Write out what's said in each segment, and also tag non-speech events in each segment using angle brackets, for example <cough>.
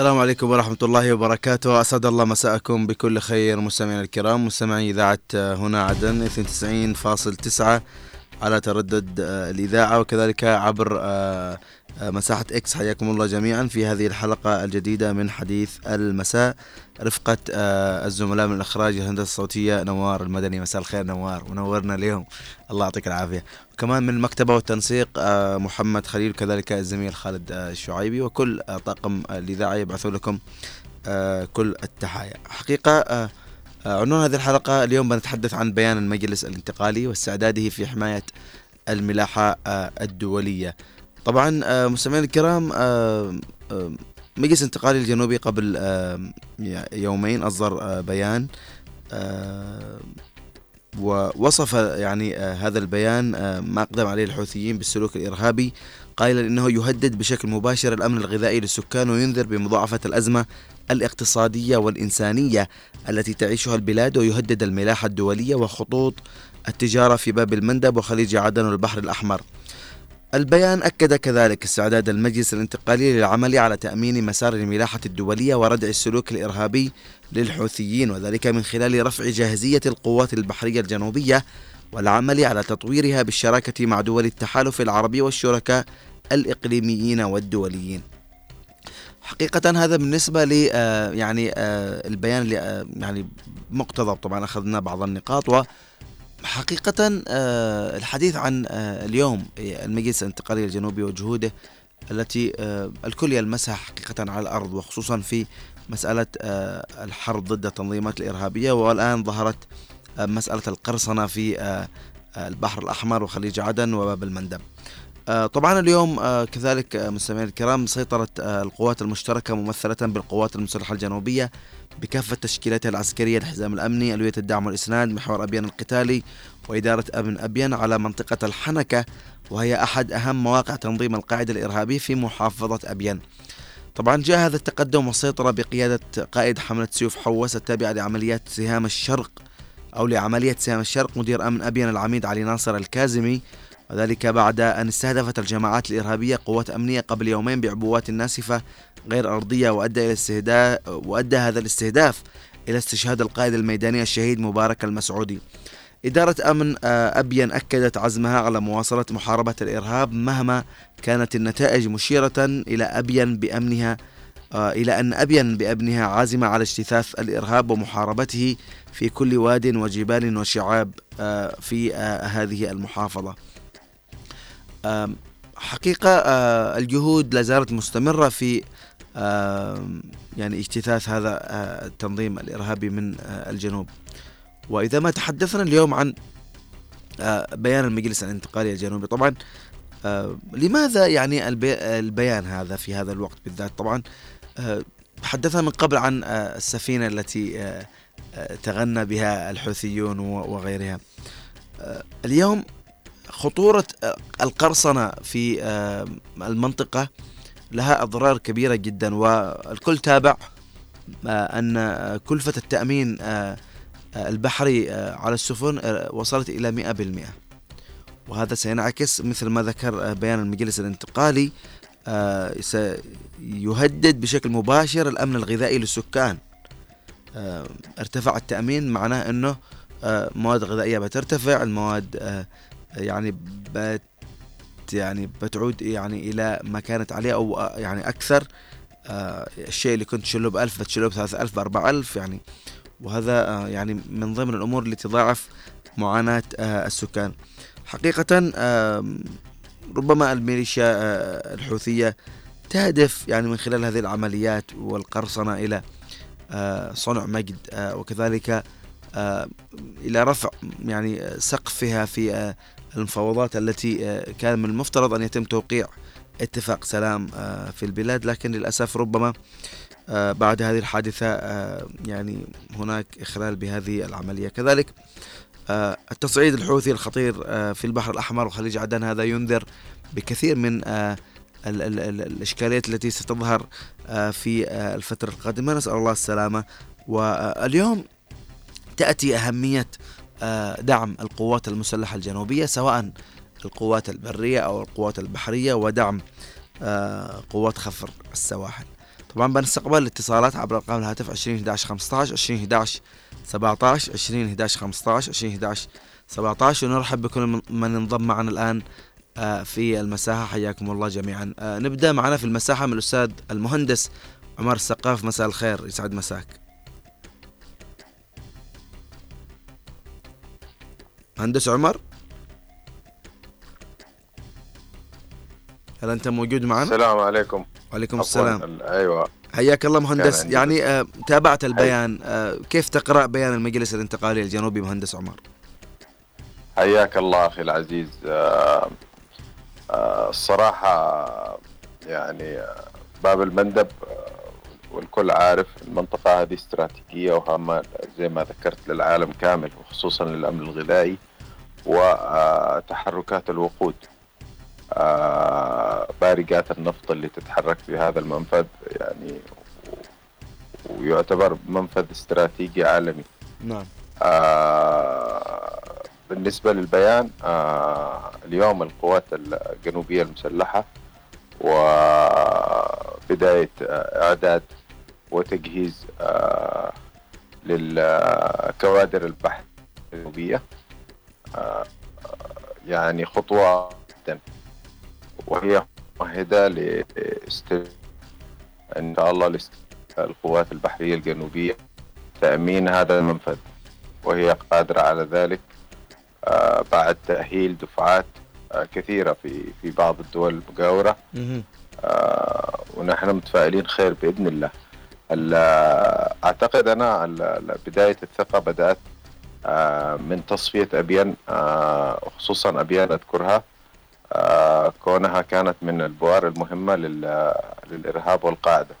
السلام عليكم ورحمة الله وبركاته. أسعد الله مساءكم بكل خير مستمعينا الكرام. مستمعي إذاعة هنا عدن 92.9 على تردد آه، الإذاعة وكذلك عبر آه، آه، مساحة إكس حياكم الله جميعا في هذه الحلقة الجديدة من حديث المساء. رفقة الزملاء من الإخراج الهندسة الصوتية نوار المدني. مساء الخير نوار ونورنا اليوم. الله يعطيك العافية. وكمان من المكتبة والتنسيق محمد خليل وكذلك الزميل خالد الشعيبي. وكل طاقم الإذاعة يبعثوا لكم كل التحايا. حقيقة آه، عنوان هذه الحلقة اليوم بنتحدث عن بيان المجلس الانتقالي واستعداده في حماية الملاحة آه، الدولية. طبعا آه، مستمعينا الكرام مجلس الانتقالي الجنوبي قبل يومين أصدر بيان ووصف يعني هذا البيان ما أقدم عليه الحوثيين بالسلوك الإرهابي قائلا إنه يهدد بشكل مباشر الأمن الغذائي للسكان وينذر بمضاعفة الأزمة الاقتصادية والإنسانية التي تعيشها البلاد ويهدد الملاحة الدولية وخطوط التجارة في باب المندب وخليج عدن والبحر الأحمر. البيان أكد كذلك استعداد المجلس الانتقالي للعمل على تأمين مسار الملاحة الدولية وردع السلوك الإرهابي للحوثيين وذلك من خلال رفع جاهزية القوات البحرية الجنوبية والعمل على تطويرها بالشراكة مع دول التحالف العربي والشركاء الإقليميين والدوليين. حقيقة هذا بالنسبة ل آه، يعني آه، البيان اللي آه، يعني مقتضب طبعا أخذنا بعض النقاط وحقيقة الحديث عن اليوم المجلس الانتقالي الجنوبي وجهوده التي الكل يلمسها حقيقة على الأرض وخصوصا في مسألة الحرب ضد التنظيمات الإرهابية. والآن ظهرت مسألة القرصنة في البحر الأحمر وخليج عدن وباب المندب. آه، طبعا اليوم آه، كذلك آه، مستمعينا الكرام سيطرت القوات المشتركة ممثلة بالقوات المسلحة الجنوبية بكافة تشكيلاتها العسكرية الحزام الأمني ألوية الدعم والإسناد محور أبين القتالي وإدارة أمن أبين على منطقة الحنكة وهي أحد أهم مواقع تنظيم القاعدة الإرهابي في محافظة أبين طبعا جاء هذا التقدم والسيطرة بقيادة قائد حملة سيوف حوس التابعة لعمليات سهام الشرق أو لعملية سهام الشرق مدير أمن أبين العميد علي ناصر الكازمي وذلك بعد أن استهدفت الجماعات الإرهابية قوات أمنية قبل يومين بعبوات ناسفة غير أرضية وأدى إلى استهداف وأدى هذا الاستهداف إلى استشهاد القائد الميداني الشهيد مبارك المسعودي. إدارة أمن آه، أبين أكدت عزمها على مواصلة محاربة الإرهاب مهما كانت النتائج مشيرة إلى أبين بأمنها آه، إلى أن أبين بأبنها عازمة على اجتثاث الإرهاب ومحاربته في كل واد وجبال وشعاب آه، في هذه المحافظة. حقيقة آه، الجهود لا زالت مستمرة في يعني اجتثاث هذا آه، التنظيم الإرهابي من آه، الجنوب. وإذا ما تحدثنا اليوم عن بيان المجلس الانتقالي الجنوبي طبعا لماذا يعني البيان هذا في هذا الوقت بالذات؟ طبعا تحدثنا من قبل عن السفينة التي تغنى بها الحوثيون وغيرها. اليوم خطورة القرصنة في آه، المنطقة لها أضرار كبيرة جدا والكل تابع آه، أن كلفة التأمين آه، البحري على السفن وصلت إلى مئة بالمئة. وهذا سينعكس مثل ما ذكر بيان المجلس الانتقالي سيهدد بشكل مباشر الأمن الغذائي للسكان. ارتفع التأمين معناه أنه مواد غذائية بترتفع المواد يعني بت يعني بتعود يعني إلى ما كانت عليه أو يعني أكثر آه الشيء اللي كنت تشيله بألف بتشيله بثلاثة ألف بأربعة ألف يعني. وهذا آه يعني من ضمن الأمور اللي تضاعف معاناة آه السكان. حقيقة ربما الميليشيا الحوثية تهدف يعني من خلال هذه العمليات والقرصنة إلى صنع مجد وكذلك إلى رفع يعني سقفها في المفاوضات التي آه، كان من المفترض أن يتم توقيع اتفاق سلام آه، في البلاد. لكن للأسف ربما آه، بعد هذه الحادثة يعني هناك إخلال بهذه العملية. كذلك التصعيد الحوثي الخطير في البحر الأحمر وخليج عدن هذا ينذر بكثير من الإشكاليات التي ستظهر في الفترة القادمة. نسأل الله السلامة. واليوم تأتي أهمية دعم القوات المسلحة الجنوبية سواء القوات البرية أو القوات البحرية ودعم آه، قوات خفر السواحل. طبعا بنستقبل الاتصالات عبر أرقام الهاتف 20 11 15 20 11 17 20 11 15 20 11 17 ونرحب بكل من انضم معنا الآن آه، في المساحة. حياكم الله جميعا. آه، نبدأ معنا في المساحة من الأستاذ المهندس عمر السقاف مساء الخير يسعد مساك. مهندس عمر؟ هل أنت موجود معنا؟ السلام عليكم. وعليكم السلام. أيوة. حياك الله مهندس. يعني آه تابعت البيان. آه كيف تقرأ بيان المجلس الانتقالي الجنوبي مهندس عمر؟ حياك الله أخي العزيز. آه آه الصراحة يعني آه، باب المندب آه، والكل عارف المنطقة هذه استراتيجية وهامة زي ما ذكرت للعالم كامل وخصوصا للأمن الغذائي. وتحركات الوقود بارقات النفط اللي تتحرك في هذا المنفذ يعني ويعتبر منفذ استراتيجي عالمي. نعم. بالنسبة للبيان اليوم القوات الجنوبية المسلحة وبداية إعداد وتجهيز للكوادر البحث الجنوبية يعني خطوة جدا. وهي ممهدة لاست إن شاء الله القوات البحرية الجنوبية تأمين هذا المنفذ. وهي قادرة على ذلك بعد تأهيل دفعات كثيرة في في بعض الدول المجاورة. ونحن متفائلين خير بإذن الله. أعتقد أنا بداية الثقة بدأت من تصفية أبيان خصوصا أبيان أذكرها كونها كانت من البوار المهمة للإرهاب والقاعدة.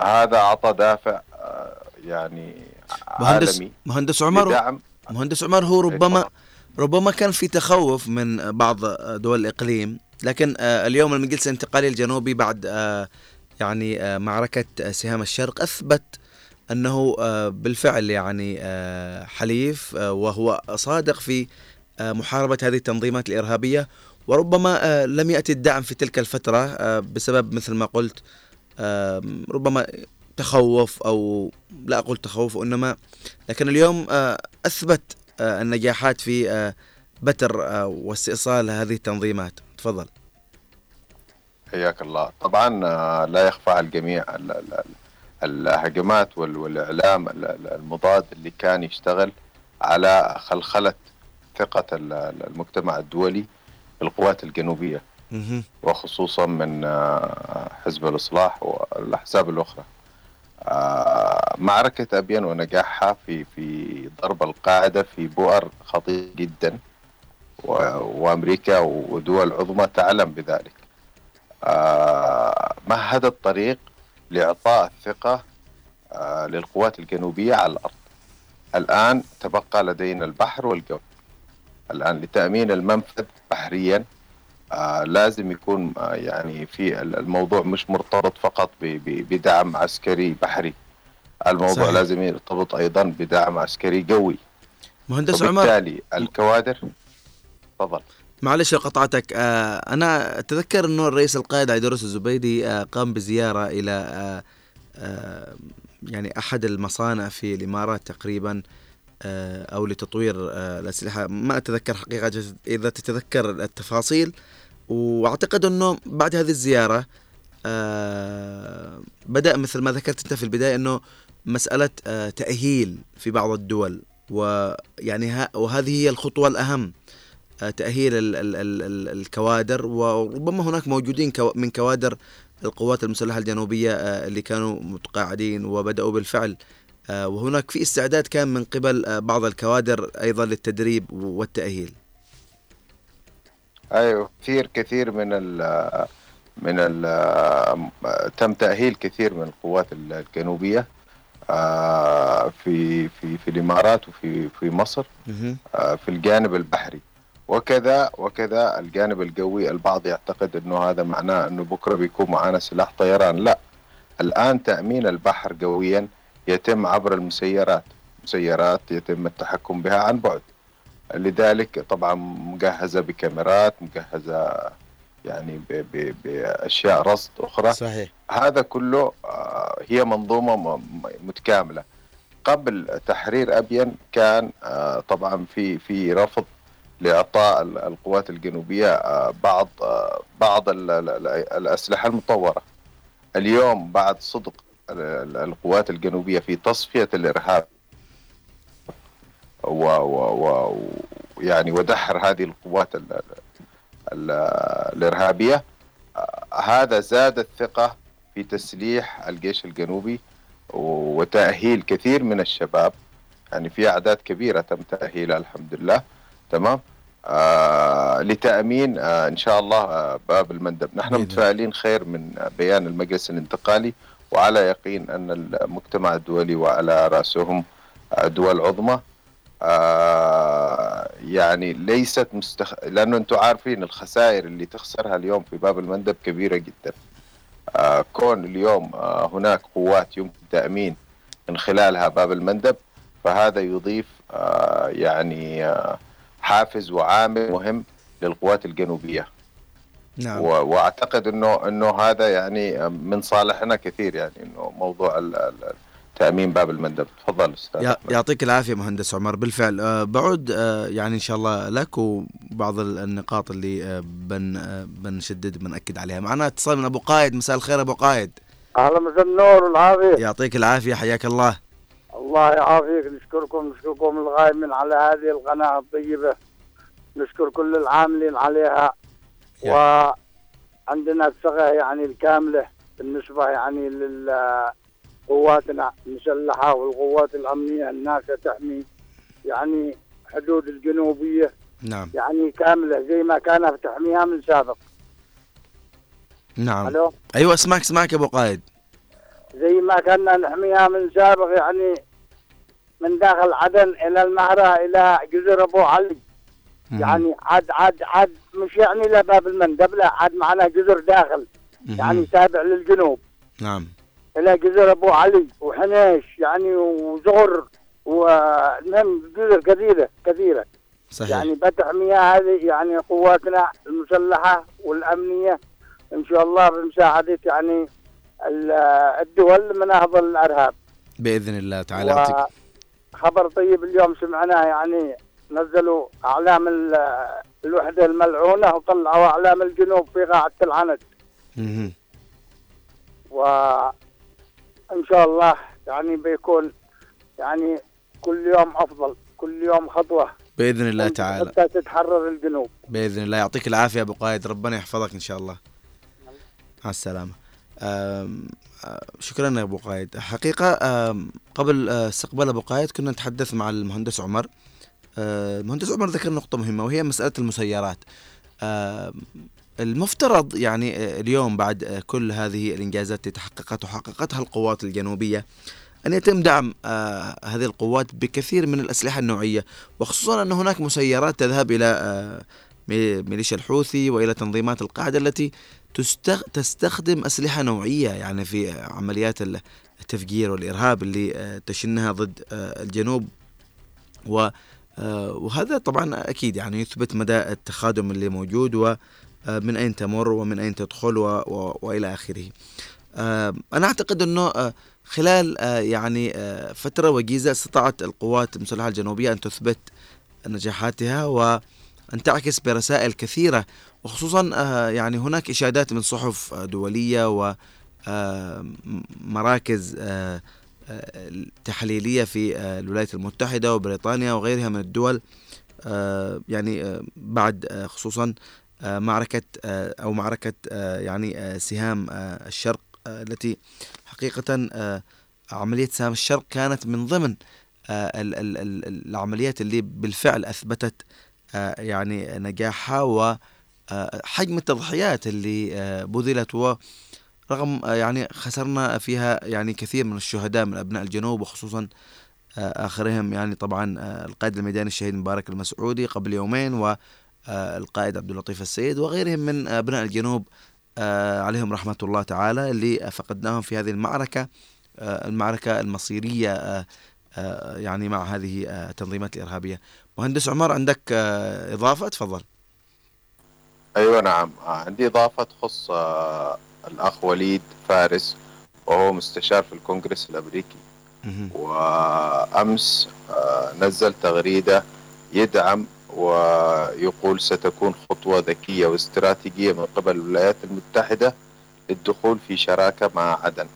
هذا أعطى دافع يعني مهندس عالمي مهندس عمر مهندس عمر هو ربما ربما كان في تخوف من بعض دول الإقليم لكن اليوم المجلس الانتقالي الجنوبي بعد يعني معركة سهام الشرق أثبت أنه بالفعل يعني حليف وهو صادق في محاربة هذه التنظيمات الإرهابية وربما لم يأتي الدعم في تلك الفترة بسبب مثل ما قلت ربما تخوف أو لا أقول تخوف وإنما لكن اليوم أثبت النجاحات في بتر واستئصال هذه التنظيمات. تفضل. حياك الله. طبعا لا يخفى على الجميع الهجمات والإعلام المضاد اللي كان يشتغل على خلخلة ثقة المجتمع الدولي بالقوات الجنوبية. وخصوصا من حزب الإصلاح والأحزاب الأخرى. معركة أبين ونجاحها في في ضرب القاعدة في بؤر خطير جدا. وأمريكا ودول عظمى تعلم بذلك. مهد الطريق لإعطاء الثقة للقوات الجنوبية على الأرض. الآن تبقى لدينا البحر والجو. الآن لتأمين المنفذ بحريا آه لازم يكون آه يعني في الموضوع مش مرتبط فقط بدعم عسكري بحري. الموضوع صحيح. لازم يرتبط أيضا بدعم عسكري قوي. مهندس عمر. وبالتالي الكوادر تفضل. معلش قطعتك آه أنا أتذكر إنه الرئيس القائد عيدروس الزبيدي آه قام بزيارة إلى آه يعني أحد المصانع في الإمارات تقريبا أو لتطوير الأسلحة. ما أتذكر حقيقة إذا تتذكر التفاصيل. وأعتقد إنه بعد هذه الزيارة بدأ مثل ما ذكرت أنت في البداية إنه مسألة تأهيل في بعض الدول. ويعني وهذه هي الخطوة الأهم. آه ال ال ال الكوادر وربما هناك موجودين من كوادر القوات المسلحة الجنوبية آه اللي كانوا متقاعدين وبدأوا بالفعل. آه وهناك في استعداد كان من قبل بعض الكوادر أيضا للتدريب والتأهيل. أيوه كثير كثير من ال من ال تم تأهيل كثير من القوات الجنوبية في في في الإمارات وفي في مصر في الجانب البحري. وكذا وكذا. الجانب الجوي البعض يعتقد إنه هذا معناه إنه بكرة بيكون معنا سلاح طيران. لا الآن تأمين البحر جويا يتم عبر المسيرات. مسيرات يتم التحكم بها عن بعد. لذلك طبعا مجهزة بكاميرات مجهزة يعني ب- ب- بأشياء رصد أخرى. صحيح. هذا كله آه، هي منظومة متكاملة. قبل تحرير أبين كان آه، طبعا في في رفض لإعطاء ال- القوات الجنوبية آه، بعض آه، بعض ال- ال- ال- الأسلحة المطورة. اليوم بعد صدق ال- ال- القوات الجنوبية في تصفية الإرهاب و و و يعني ودحر هذه القوات ال ال ال الإرهابية آه، هذا زاد الثقة في تسليح الجيش الجنوبي وتأهيل كثير من الشباب. يعني في أعداد كبيرة تم تأهيلها الحمد لله. تمام؟ آه لتأمين آه إن شاء الله آه باب المندب. نحن. متفائلين خير من بيان المجلس الانتقالي وعلى يقين أن المجتمع الدولي وعلى رأسهم آه، دول عظمى. آه يعني ليست مستخ... لأنه أنتم عارفين الخسائر اللي تخسرها اليوم في باب المندب كبيرة جدا. آه كون اليوم آه هناك قوات يمكن تأمين من خلالها باب المندب فهذا يضيف آه يعني آه حافز وعامل مهم للقوات الجنوبية. نعم. وأعتقد انه إنه هذا يعني من صالحنا كثير يعني إنه موضوع ال- ال- تأمين باب المندب. تفضل أستاذ. يعطيك العافية مهندس عمر. بالفعل آه، بعود آه، يعني إن شاء الله لك وبعض ال- النقاط اللي آه، بن بنشدد بنأكد عليها. معنا اتصال من أبو قايد. مساء الخير أبو قايد. أهلا مساء النور والعافية. يعطيك العافية حياك الله. الله يعافيك. نشكركم نشكركم الغايمين على هذه القناة الطيبة. نشكر كل العاملين عليها. وعندنا الثقة يعني الكاملة. بالنسبة يعني لقواتنا المسلحة والقوات الأمنية الناسه تحمي يعني حدود الجنوبية. نعم. يعني كاملة زي ما كانت تحميها من سابق. نعم. ألو؟ أيوة أسمعك أسمعك أبو قايد. زي ما كنا نحميها من سابق يعني من داخل عدن إلى المهرة إلى جزر أبو علي. يعني عاد عاد عاد مش يعني لباب المندب لا عاد معنا جزر داخل. يعني تابع للجنوب. نعم. إلى جزر أبو علي وحنيش يعني وزغر والمهم جزر كثيرة كثيرة. صحيح. يعني بتحميها هذه يعني قواتنا المسلحة والأمنية. إن شاء الله بمساعدة يعني ال- الدول مناهض الأرهاب. بإذن الله تعالى. يعطيك وخبر طيب اليوم سمعناه يعني نزلوا أعلام ال- الوحدة الملعونة وطلعوا أعلام الجنوب في قاعة العند. وان شاء الله يعني بيكون يعني كل يوم أفضل كل يوم خطوة. بإذن الله تعالى. حتى تتحرر الجنوب. بإذن الله. يعطيك العافية أبو قايد. ربنا يحفظك إن شاء الله. مع آه، شكرا يا أبو قايد. حقيقة آم، قبل آه، استقبال أبو قايد كنا نتحدث مع المهندس عمر. آه، المهندس عمر ذكر نقطة مهمة وهي مسألة المسيرات. المفترض يعني آه، اليوم بعد آه، كل هذه الإنجازات التي تحققت وحققتها القوات الجنوبية أن يتم دعم آه، هذه القوات بكثير من الأسلحة النوعية. وخصوصا أن هناك مسيرات تذهب إلى آه، مي- ميليشيا الحوثي وإلى تنظيمات القاعدة التي. تستخدم أسلحة نوعية يعني في عمليات ال- التفجير والإرهاب اللي آه، تشنها ضد آه، الجنوب. و آه، وهذا طبعا أكيد يعني يثبت مدى التخادم اللي موجود ومن أين تمر ومن أين تدخل و... و... وإلى آخره. أنا أعتقد أنه خلال يعني فترة وجيزة استطاعت القوات المسلحة الجنوبية أن تثبت نجاحاتها وأن تعكس برسائل كثيرة وخصوصا آه، يعني هناك إشادات من صحف آه، دولية ومراكز تحليلية في آه، الولايات المتحدة وبريطانيا وغيرها من الدول آه، يعني آه، بعد آه، خصوصا آه، معركة آه، أو معركة آه، يعني آه، سهام آه، الشرق آه، التي حقيقة آه، عملية سهام الشرق كانت من ضمن آه، ال- ال- ال- العمليات اللي بالفعل أثبتت آه، يعني نجاحها وحجم التضحيات اللي آه، بذلت. ورغم آه، يعني خسرنا فيها يعني كثير من الشهداء من أبناء الجنوب وخصوصا آه، آخرهم. يعني طبعا آه، القائد الميداني الشهيد مبارك المسعودي قبل يومين والقائد عبد اللطيف السيد وغيرهم من أبناء الجنوب آه، عليهم رحمة الله تعالى اللي فقدناهم في هذه المعركة آه، المعركة المصيرية آه، آه، يعني مع هذه آه، التنظيمات الإرهابية. مهندس عمر عندك آه، إضافة؟ تفضل. أيوه نعم. آه، عندي إضافة تخص آه، الأخ وليد فارس وهو مستشار في الكونغرس. وأمس آه، نزل تغريدة يدعم ويقول ستكون خطوة ذكية واستراتيجية من قبل الولايات المتحدة للدخول في شراكة مع عدن.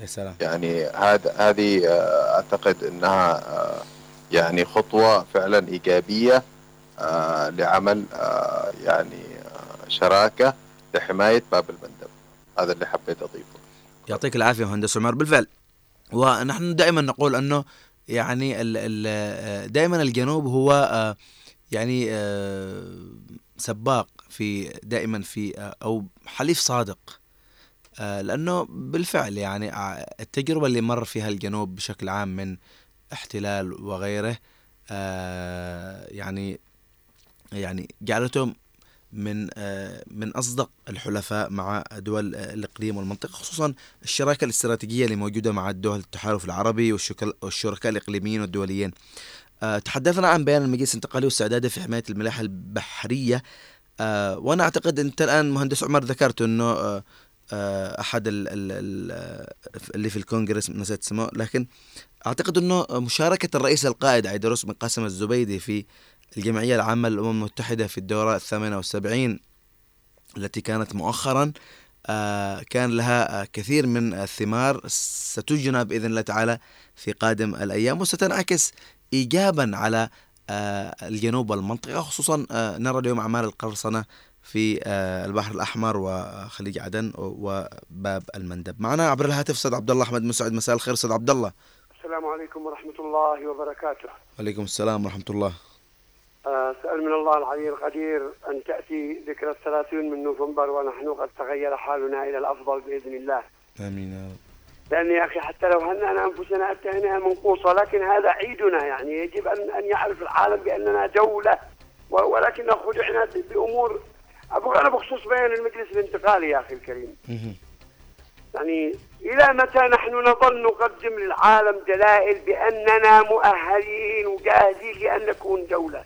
يا سلام. يعني هذا هذه أعتقد إنها آه، يعني خطوة فعلا إيجابية آه، لعمل آه، يعني آه، شراكة لحماية باب المندب. هذا اللي حبيت أضيفه. يعطيك العافية مهندس عمر. بالفعل ونحن دائما نقول أنه يعني دائما الجنوب هو يعني سباق في دائما في أو حليف صادق. لأنه بالفعل يعني التجربة اللي مر فيها الجنوب بشكل عام من احتلال وغيره آه، يعني يعني جعلته من آه، من أصدق الحلفاء مع دول الإقليم والمنطقة خصوصا الشراكة الاستراتيجية اللي موجودة مع دول التحالف العربي والشركاء الإقليميين والدوليين. آه، تحدثنا عن بيان المجلس الانتقالي واستعداده في حماية الملاحة البحرية وأنا أعتقد أنت الآن مهندس عمر ذكرت أنه أحد ال- ال- ال- اللي في الكونغرس نسيت اسمه لكن أعتقد إنه مشاركة الرئيس القائد عيدروس بن قاسم الزبيدي في الجمعية العامة للأمم المتحدة في الدورة الثامنة والسبعين التي كانت مؤخرا آه، كان لها آه، كثير من الثمار ستجنى بإذن الله تعالى في قادم الأيام وستنعكس ايجابا على آه، الجنوب والمنطقة خصوصا نرى اليوم أعمال القرصنة في البحر الأحمر وخليج عدن وباب المندب. معنا عبر الهاتف أستاذ عبد الله احمد مسعد مساء الخير أستاذ عبد الله. السلام عليكم ورحمة الله وبركاته وعليكم السلام ورحمة الله. آه، أسأل من الله العلي القدير أن تأتي ذكرى الثلاثين من نوفمبر ونحن قد تغير حالنا إلى الأفضل بإذن الله آمين يا رب. لأن يا أخي حتى لو هنأنا أنفسنا أتيناها منقوصة لكن هذا عيدنا يعني يجب أن أن يعرف العالم بأننا دولة ولكن خدعنا بأمور أبغى أنا بخصوص بيان المجلس الانتقالي يا أخي الكريم. يعني إلى متى نحن نظل نقدم للعالم دلائل بأننا مؤهلين وجاهزين لأن نكون دولة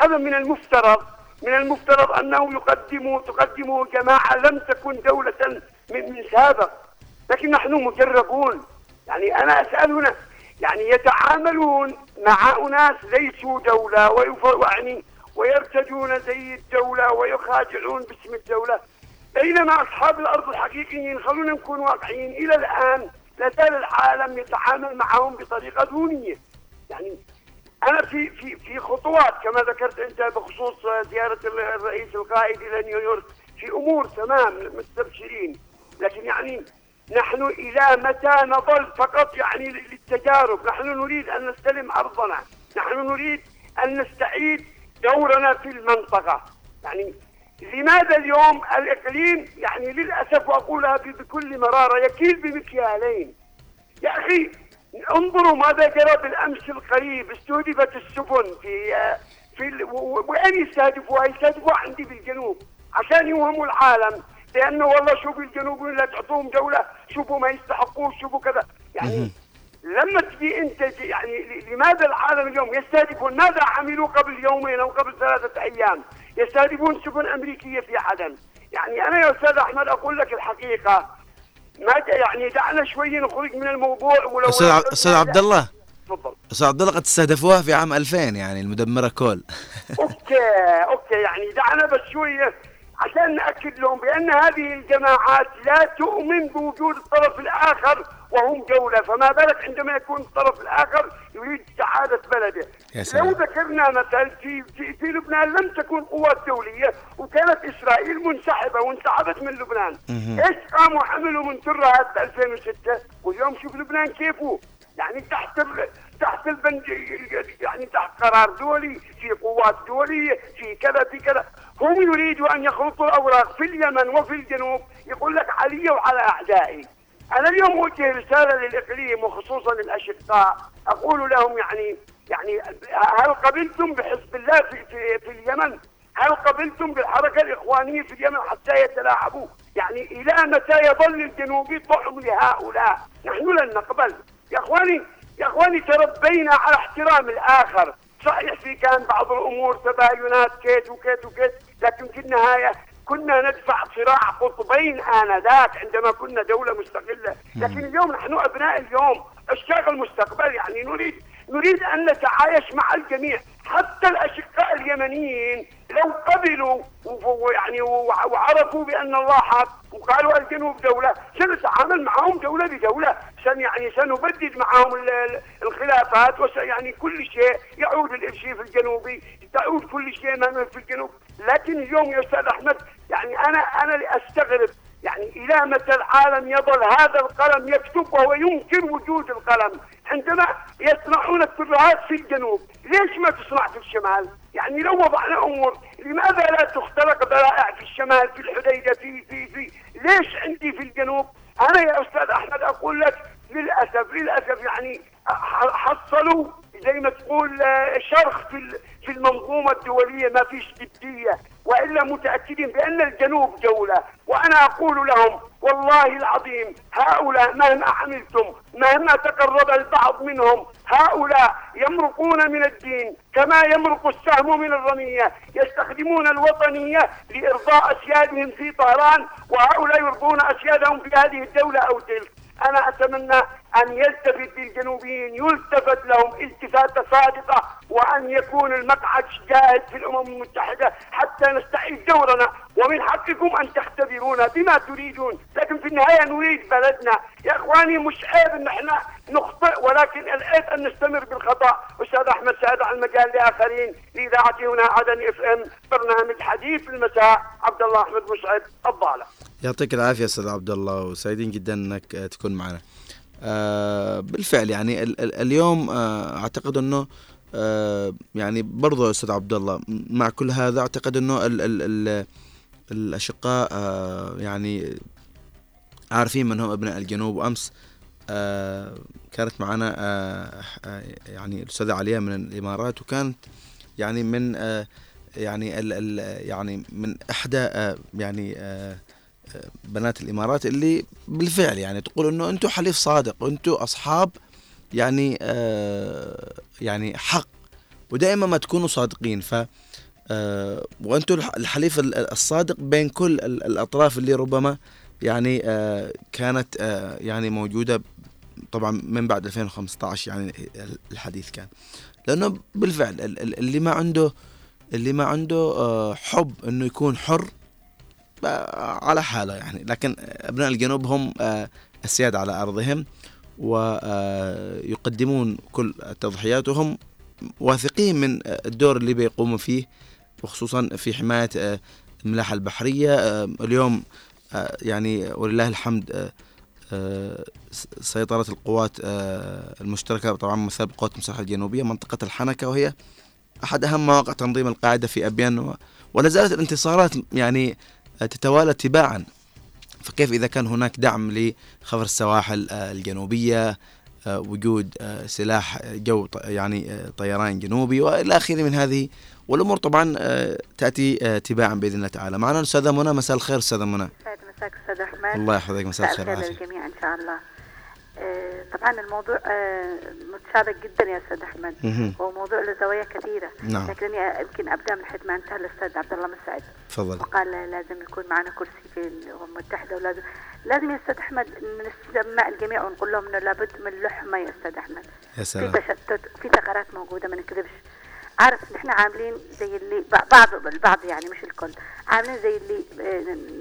هذا من المفترض من المفترض أنه يقدم تقدمه جماعة لم تكن دولة من, من سابق. لكن نحن مجربون. يعني أنا أسأل هنا يعني يتعاملون مع أناس ليسوا دولة ويف- يعني ويرتجون زي الدولة ويخادعون باسم الدولة بينما أصحاب الأرض الحقيقيين خلونا نكون واقعيين إلى الآن لا زال العالم يتعامل معهم بطريقة دونية. يعني أنا في في في خطوات كما ذكرت أنت بخصوص زيارة الرئيس القائد إلى نيويورك في أمور تمام مستبشرين. لكن يعني نحن إلى متى نظل فقط يعني للتجارب؟ نحن نريد أن نستلم أرضنا. نحن نريد أن نستعيد دورنا في المنطقة. يعني لماذا اليوم الإقليم يعني للأسف وأقولها بكل مرارة يكيل بمكيالين يا أخي انظروا ماذا جرى بالأمس القريب استهدفت السفن في في ال- و- و- وين يستهدفوها؟ يستهدفوها عندي في الجنوب عشان يوهموا العالم لأنه والله شوفوا الجنوب لا تعطوهم دولة شوفوا ما يستحقوه شوفوا كذا يعني لما تجي أنت يعني لماذا العالم اليوم يستهدفون ماذا عملوا قبل يومين أو قبل ثلاثة أيام؟ يستهدفون سفن أمريكية في عدن، يعني أنا يا أستاذ أحمد أقول لك الحقيقة ما يعني دعنا شوي نخرج من الموضوع ولو أستاذ عبد الله؟ تفضل. أستاذ عبد الله قد استهدفوها في عام 2000 يعني المدمرة كول. <laughs> okay okay يعني دعنا بس شوية عشان نأكد لهم بأن هذه الجماعات لا تؤمن بوجود الطرف الآخر وهم دوله فما بالك عندما يكون الطرف الآخر يريد سعاده بلده. يا سلام. لو ذكرنا مثل في, في في لبنان لم تكن قوات دوليه وكانت إسرائيل منسحبة وانسحبت من لبنان. إيش قاموا عملوا من ترهات ب 2006 واليوم شوف لبنان كيفه. يعني تحت ال... تحت البند يعني تحت قرار دولي في قوات دولية في كذا في كذا. هم يريدوا أن يخلطوا الأوراق في اليمن وفي الجنوب. يقول لك علي وعلى أعدائي. أنا اليوم اوجه رسالة للإقليم وخصوصا الاشقاء أقول لهم يعني يعني هل قبلتم بحزب الله في في, في اليمن؟ هل قبلتم بالحركة الإخوانية في اليمن حتى يتلاعبوا؟ يعني إلى متى يظل الجنوبي طعم لهؤلاء؟ نحن لن نقبل يا اخواني يا إخواني تربينا على احترام الآخر صحيح في كان بعض الأمور تباينات كيت وكيت وكيت لكن في النهاية كنا ندفع صراع قطبين آنذاك عندما كنا دولة مستقلة. لكن اليوم نحن أبناء اليوم عشاق المستقبل يعني نريد نريد أن نتعايش مع الجميع. حتى الأشقاء اليمنيين لو قبلوا ويعني وعرفوا بأن الله حق وقالوا الجنوب دولة سنتعامل معهم دولة بدولة. سن يعني سنبدد معهم الخلافات يعني كل شيء. يعود الإرشيف الجنوبي تعود كل شيء في الجنوب. لكن اليوم يا أستاذ أحمد يعني أنا أنا أستغرب. يعني إلى متى العالم يظل هذا القلم يكتب وهو ينكر وجود القلم؟ عندما يصنعون الترهات في الجنوب ليش ما تصنع في الشمال؟ يعني لو وضعنا أمور لماذا لا تخترق ذرائع في الشمال في الحديدة في في في؟ ليش عندي في الجنوب؟ أنا يا أستاذ أحمد أقول لك للأسف للأسف يعني حصلوا زي ما تقول آه، شرخ في في المنظومة الدولية ما فيش جدية. وإلا متأكدين بأن الجنوب دوله وأنا أقول لهم والله العظيم هؤلاء مهما عملتم مهما تقرب البعض منهم هؤلاء يمرقون من الدين كما يمرق السهم من الرمية يستخدمون الوطنية لإرضاء أسيادهم في طهران وهؤلاء يرضون أسيادهم في هذه الدولة أو تلك. أنا أتمنى أن يلتفت للجنوبيين يلتفت لهم التفاتة صادقة وأن يكون المقعد جاهز في الأمم المتحدة حتى نستعيد دورنا. ومن حقكم أن تختبرونا بما تريدون. لكن في النهاية نريد بلدنا. يا إخواني مش عيب أن إحنا نخطئ ولكن العيب أن نستمر بالخطأ. أستاذ أحمد سعد على المجال لآخرين لإذاعة هنا عدن اف ام برنامج حديث المساء. عبد الله أحمد مسعد الضالة يعطيك العافية أستاذ عبد الله وسعيدين جدا أنك تكون معنا. بالفعل يعني ال ال اليوم آه أعتقد إنه آه يعني برضو أستاذ عبد الله مع كل هذا أعتقد إنه ال ال ال الأشقاء آه يعني عارفين من هم أبناء الجنوب. وأمس آه كانت معنا آه آه يعني الأستاذة عليا من الإمارات وكانت يعني من آه يعني ال ال يعني من إحدى آه يعني آه بنات الإمارات اللي بالفعل يعني تقول إنه أنتم حليف صادق أنتم أصحاب يعني آه يعني حق. ودائما ما تكونوا صادقين. ف آه وأنتم الحليف الصادق بين كل الأطراف اللي ربما يعني آه كانت آه يعني موجودة طبعا من بعد 2015 يعني الحديث كان. لأنه بالفعل اللي ما عنده اللي ما عنده آه حب إنه يكون حر على حالة يعني لكن أبناء الجنوب هم السيادة على أرضهم ويقدمون كل التضحيات وهم واثقين من الدور اللي بيقوموا فيه وخصوصا في حماية الملاحة البحرية. اليوم يعني ولله الحمد سيطرت القوات المشتركة طبعا مثل القوات المسلحة الجنوبية منطقة الحنكة وهي أحد أهم مواقع تنظيم القاعدة في أبيان ولا زالت الانتصارات يعني تتوالى تباعا فكيف إذا كان هناك دعم لخفر السواحل الجنوبية وجود سلاح جو يعني طيران جنوبي وإلى آخره من هذه والامور طبعا تأتي تباعا بإذن الله تعالى. معنا الاستاذه منى مساء الخير أستاذة منى. مساك أستاذ أحمد. الله يحفظك مساء الخير للجميع إن شاء الله. طبعا الموضوع متشابك جدا يا أستاذ أحمد. هو موضوع له زوايا كثيرة. نعم. لكنني يمكن أبدأ من حيث ما انتهى الأستاذ عبد الله مسعد. تفضل. وقال لازم يكون معنا كرسي في الامم المتحده ولازم لازم يا أستاذ أحمد نسمع الجميع ونقول لهم إنه لابد من لحمة يا أستاذ أحمد. يا سلام. في تشتت في ثغرات موجودة ما نكذبش. عارف نحن عاملين زي اللي بعض البعض يعني مش الكل. عاملين زي اللي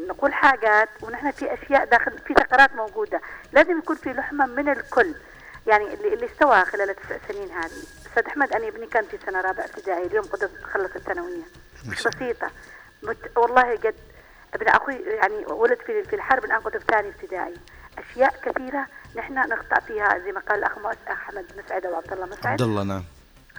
نقول حاجات ونحن في أشياء داخل في ثغرات موجودة. لازم يكون في لحمة من الكل. يعني اللي اللي استوى خلال التسع سنين هذه. أستاذ أحمد أنا ابني كان في سنة رابعة ابتدائي اليوم قدرت خلص الثانوية. بسيطة. مت والله قد ابن أخوي يعني ولد في في الحرب الآن قدر ثاني ابتدائي. أشياء كثيرة نحن نخطأ فيها زي ما قال الأخ أحمد مسعد أو عبد الله مسعد. عبد الله نعم.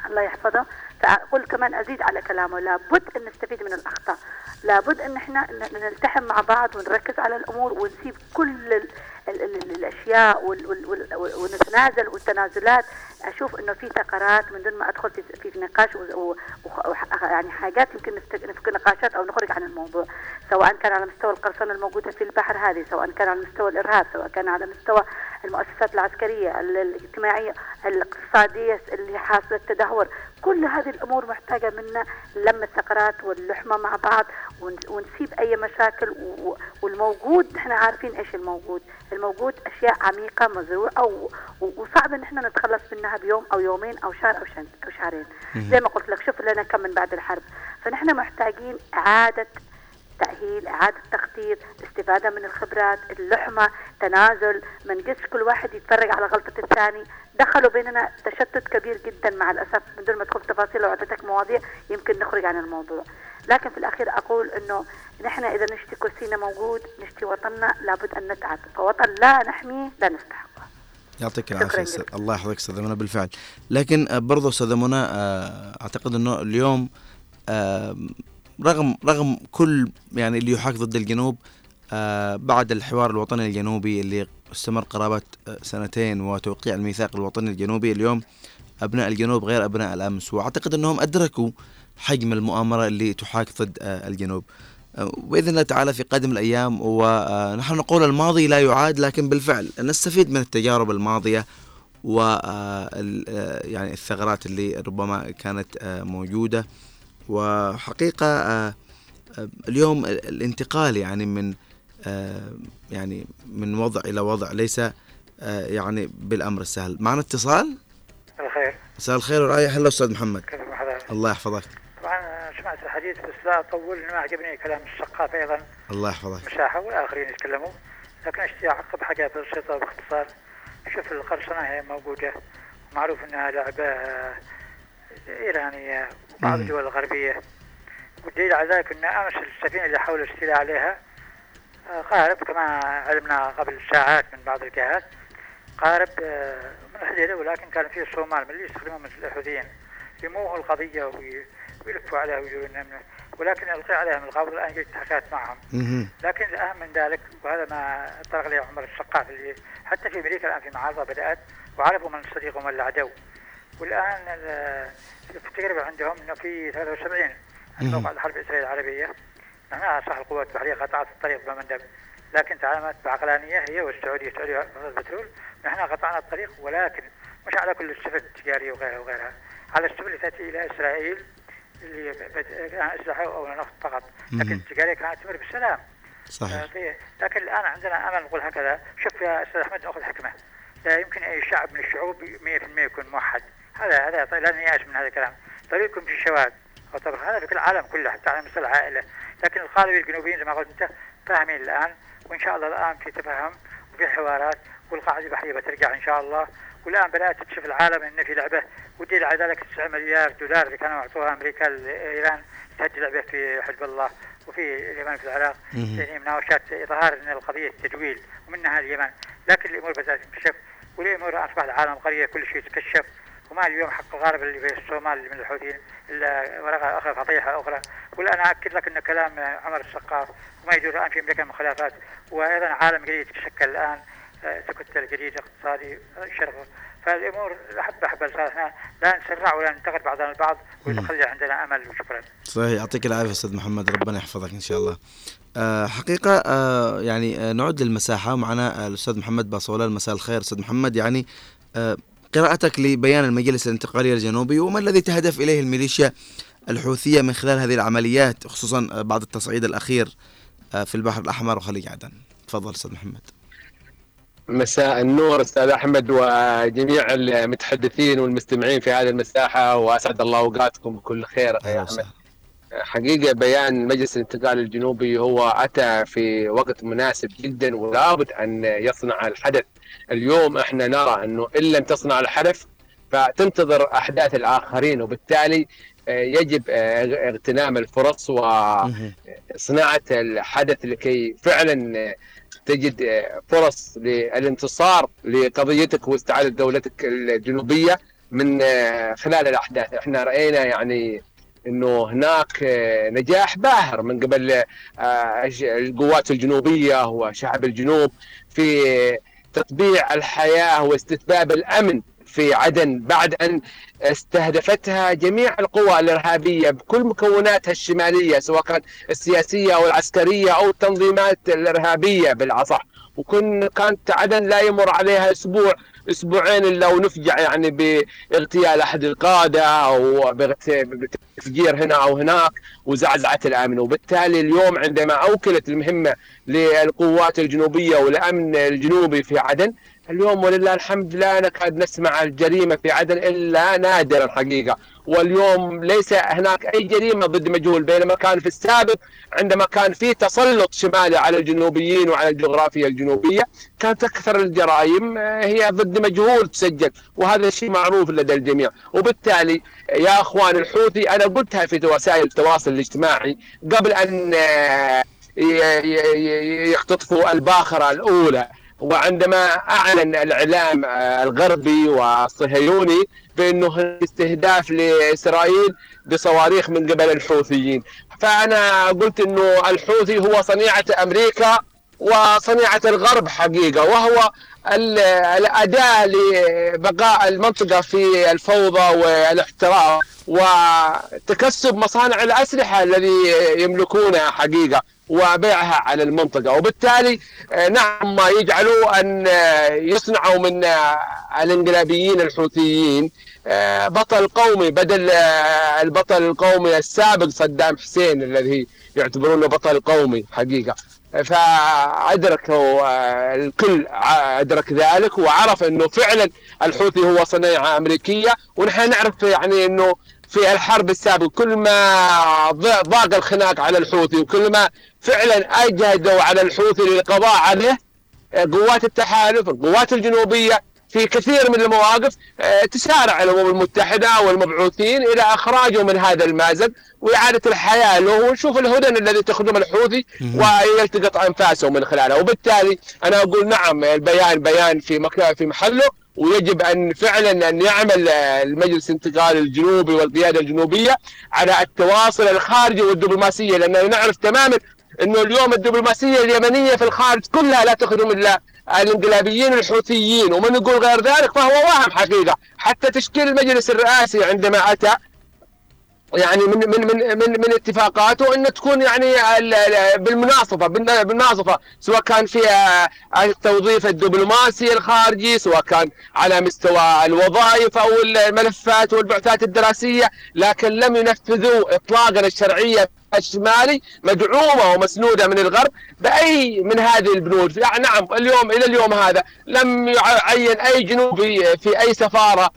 الله يحفظه. فاقول كمان أزيد على كلامه. لابد أن نستفيد من الأخطاء. لابد أن إحنا نلتحم مع بعض ونركز على الأمور ونسيب كل ال ال ال الأشياء وال وال وال ونتنازل والتنازلات. أشوف إنه في ثغرات من دون ما أدخل في, في نقاش يعني حاجات يمكن نفك نقاشات أو نخرج عن الموضوع. سواء كان على مستوى القرصنة الموجودة في البحر هذه سواء كان على مستوى الإرهاب سواء كان على مستوى المؤسسات العسكرية الاجتماعية الاقتصادية اللي حاصلة التدهور. كل هذه الأمور محتاجة منا لم الثغرات واللحمة مع بعض ونسيب أي مشاكل والموجود نحن عارفين إيش الموجود. الموجود أشياء عميقة مزروعة وصعب إن إحنا نتخلص منها بيوم أو يومين أو شهر أو, أو شهرين. زي ما قلت لك شوف لنا كم من بعد الحرب. فنحن محتاجين إعادة تأهيل إعادة تخطيط استفادة من الخبرات اللحمة تنازل ما نقص كل واحد يتفرج على غلطة الثاني. دخلوا بيننا تشتت كبير جدا مع الأسف. من دون ما أدخل تفاصيل لو أعطيتك مواضيع يمكن نخرج عن الموضوع. لكن في الأخير أقول أنه نحن إذا نشتي كرسينا موجود نشتي وطننا لابد أن نتعب. فوطن لا نحميه لا نستحقه يعطيك العافية الله يحفظك أستاذ منى بالفعل. لكن برضه أستاذ منى آه، أعتقد إنه اليوم آه، رغم رغم كل يعني اللي يحاك ضد الجنوب آه بعد الحوار الوطني الجنوبي اللي استمر قرابة آه، سنتين وتوقيع الميثاق الوطني الجنوبي اليوم. أبناء الجنوب غير أبناء الأمس وأعتقد أنهم أدركوا حجم المؤامرة اللي تحاك ضد آه الجنوب. آه، وبإذن الله تعالى في قادم الأيام ونحن نقول الماضي لا يعاد لكن بالفعل نستفيد من التجارب الماضية و يعني الثغرات اللي ربما كانت موجودة. وحقيقة آه، اليوم الانتقال يعني من يعني من وضع إلى وضع ليس يعني بالأمر السهل. معنا اتصال؟ الخير. مساء الخير ورعاية. هلا أستاذ محمد. الله يحفظك. طبعا سمعت الحديث بس لا أطول ما عجبني كلام الشقاف أيضا. الله يحفظك. مشاحة والآخرين يتكلموا. لكن اشتي أعقب حاجة بسيطة باختصار. شوف القرصنة هي موجودة. معروف أنها لعبة إيرانية وبعض الدول الغربية. والدليل على ذلك أن أمس السفينة اللي حاول الاستيلاء عليها آه، قارب كما علمنا قبل ساعات من بعض الجهات. قارب آه، من الحديدة ولكن كان فيه الصومال من اللي يستخدمون مثل الحوثيين يموهوا القضية ويلفوا عليها ويقولون ولكن القي عليها من القبض الان جيت حكيت معهم لكن الاهم من ذلك وهذا ما أطلق عليه عمر السقاف اللي حتى في أمريكا الآن في معارضه بدأت وعرفوا من الصديق ومن العدو. والآن التجربة عندهم إنه في 73 موقع الحرب الإسرائيلية العربية. معناها صح القوات البحرية قطعت الطريق بمندب لكن تعاملت بعقلانية هي والسعودية السعودية البترول. نحن قطعنا الطريق ولكن مش على كل السفن التجارية وغيرها وغيرها. على السفن اللي تأتي إلى إسرائيل اللي كان أسلحة أو نفط فقط. لكن التجارية كانت تمر بالسلام. صحيح. آه، لكن الآن عندنا أمل نقول هكذا. شوف يا أستاذ أحمد ناخذ حكمة. لا يمكن أي شعب من الشعوب 100% يكون موحد. هذا هذا طيب لا نياس من هذا الكلام. طريقكم في شواذ طبعا هذا في كل العالم كله حتى على مستوى العائلة. لكن القادة الجنوبيين زي ما قلت انت فاهمين الآن وإن شاء الله الآن في تفهم وفي حوارات والقاعدة البحرية بترجع إن شاء الله. والآن بدأت تكشف العالم إن في لعبة ودليل على ذلك 9 مليار دولار اللي كانوا أعطوها أمريكا لايران تهدي لعبة في حزب الله وفي اليمن في العراق. يعني مناوشات إظهار إن القضية تجويل ومنها اليمن. لكن الأمور بدأت تنكشف والأمور اصبح العالم قريه كل شيء تكشف وما اليوم حق الغارب اللي في الصومال من الحوثيين إلا ورقة أخرى فضيحه أخرى. ولا أنا أكد لك إن كلام عمر السقاف وما يدور الآن في أمريكا من خلافات وأيضا عالم جديد يتشكل الآن تكتل جديد اقتصادي شرق. فالأمور أحب أحب إحنا لا نسرع ولا ننتقد بعضنا البعض ويخلي عندنا أمل وشكرا. صحيح يعطيك العافية أستاذ محمد. ربنا يحفظك إن شاء الله. أه حقيقة أه يعني أه نعود للمساحة. معنا الأستاذ محمد باصولان مساء الخير أستاذ محمد. يعني قراءتك لبيان المجلس الانتقالي الجنوبي وما الذي تهدف إليه الميليشيا الحوثية من خلال هذه العمليات خصوصا بعد التصعيد الأخير آه، في البحر الأحمر وخليج عدن؟ تفضل أستاذ محمد. مساء النور أستاذ أحمد وجميع المتحدثين والمستمعين في هذه المساحة وأسعد الله أوقاتكم بكل خير يا أحمد. حقيقة بيان مجلس الانتقال الجنوبي هو أتى في وقت مناسب جدا ولابد أن يصنع الحدث. اليوم إحنا نرى أنه إن لم تصنع الحدث فتنتظر أحداث الآخرين وبالتالي آه، يجب آه، اغتنام الفرص وصناعه الحدث لكي فعلا تجد فرص للانتصار لقضيتك واستعادة دولتك الجنوبية من آه، خلال الأحداث. إحنا رأينا يعني إنه هناك نجاح باهر من قبل القوات الجنوبية وشعب الجنوب في تطبيع الحياة واستتباب الأمن في عدن بعد أن استهدفتها جميع القوى الإرهابية بكل مكوناتها الشمالية سواء كانت السياسية أو العسكرية أو التنظيمات الإرهابية بالأصح. وكن كانت عدن لا يمر عليها أسبوع أسبوعين إلا ونفجع يعني باغتيال أحد القادة أو بتفجير هنا أو هناك وزعزعة الأمن. وبالتالي اليوم عندما أوكلت المهمة للقوات الجنوبية والأمن الجنوبي في عدن اليوم ولله الحمد لا نكاد نسمع الجريمة في عدن إلا نادرا حقيقة. واليوم ليس هناك أي جريمة ضد مجهول بينما كان في السابق عندما كان في تسلط شمالي على الجنوبيين وعلى الجغرافيا الجنوبية كانت أكثر الجرائم هي ضد مجهول تسجل وهذا الشيء معروف لدى الجميع. وبالتالي يا اخوان الحوثي أنا قلتها في وسائل التواصل الاجتماعي قبل أن يختطفوا الباخرة الأولى. وعندما أعلن الإعلام الغربي والصهيوني بأنه استهداف لإسرائيل بصواريخ من قبل الحوثيين. فأنا قلت إنه الحوثي هو صنيعة أمريكا وصنيعة الغرب حقيقة وهو الأداة لبقاء المنطقة في الفوضى والاحتراق وتكسب مصانع الأسلحة الذي يملكونها حقيقة. وبيعها على المنطقة. وبالتالي نعم ما يجعلوا أن يصنعوا من الإنقلابيين الحوثيين بطل قومي بدل البطل القومي السابق صدام حسين الذي يعتبرونه بطل قومي حقيقة. فادركوا الكل أدرك ذلك وعرف إنه فعلا الحوثي هو صناعه أمريكية. ونحن نعرف يعني إنه في الحرب السابقة. كل ما ضاق الخناق على الحوثي وكل ما فعلا أجهدوا على الحوثي للقضاء عليه قوات التحالف القوات الجنوبية في كثير من المواقف تسارع الأمم المتحدة والمبعوثين إلى اخراجه من هذا المازق وإعادة الحياة له. ونشوف الهدن الذي تخدم الحوثي ويلتقط انفاسه من خلاله. وبالتالي أنا أقول نعم البيان بيان في مكان في محله. ويجب أن فعلا أن يعمل المجلس الانتقالي الجنوبي والقيادة الجنوبية على التواصل الخارجي والدبلوماسية لأننا نعرف تماما إنه اليوم الدبلوماسية اليمنية في الخارج كلها لا تخدم إلا الإنقلابيين الحوثيين ومن يقول غير ذلك فهو وهم حقيقة. حتى تشكيل المجلس الرئاسي عندما أتى يعني من من من من, من اتفاقاته إنه تكون يعني بالمناصفة بالمناصفة سواء كان فيها التوظيف الدبلوماسي الخارجي سواء كان على مستوى الوظائف أو الملفات والبعثات الدراسية لكن لم ينفذوا اطلاقا الشرعية الشمالي مدعومة ومسنودة من الغرب بأي من هذه البنود. يعني نعم اليوم إلى اليوم هذا لم يعين أي جنوبي في أي سفارة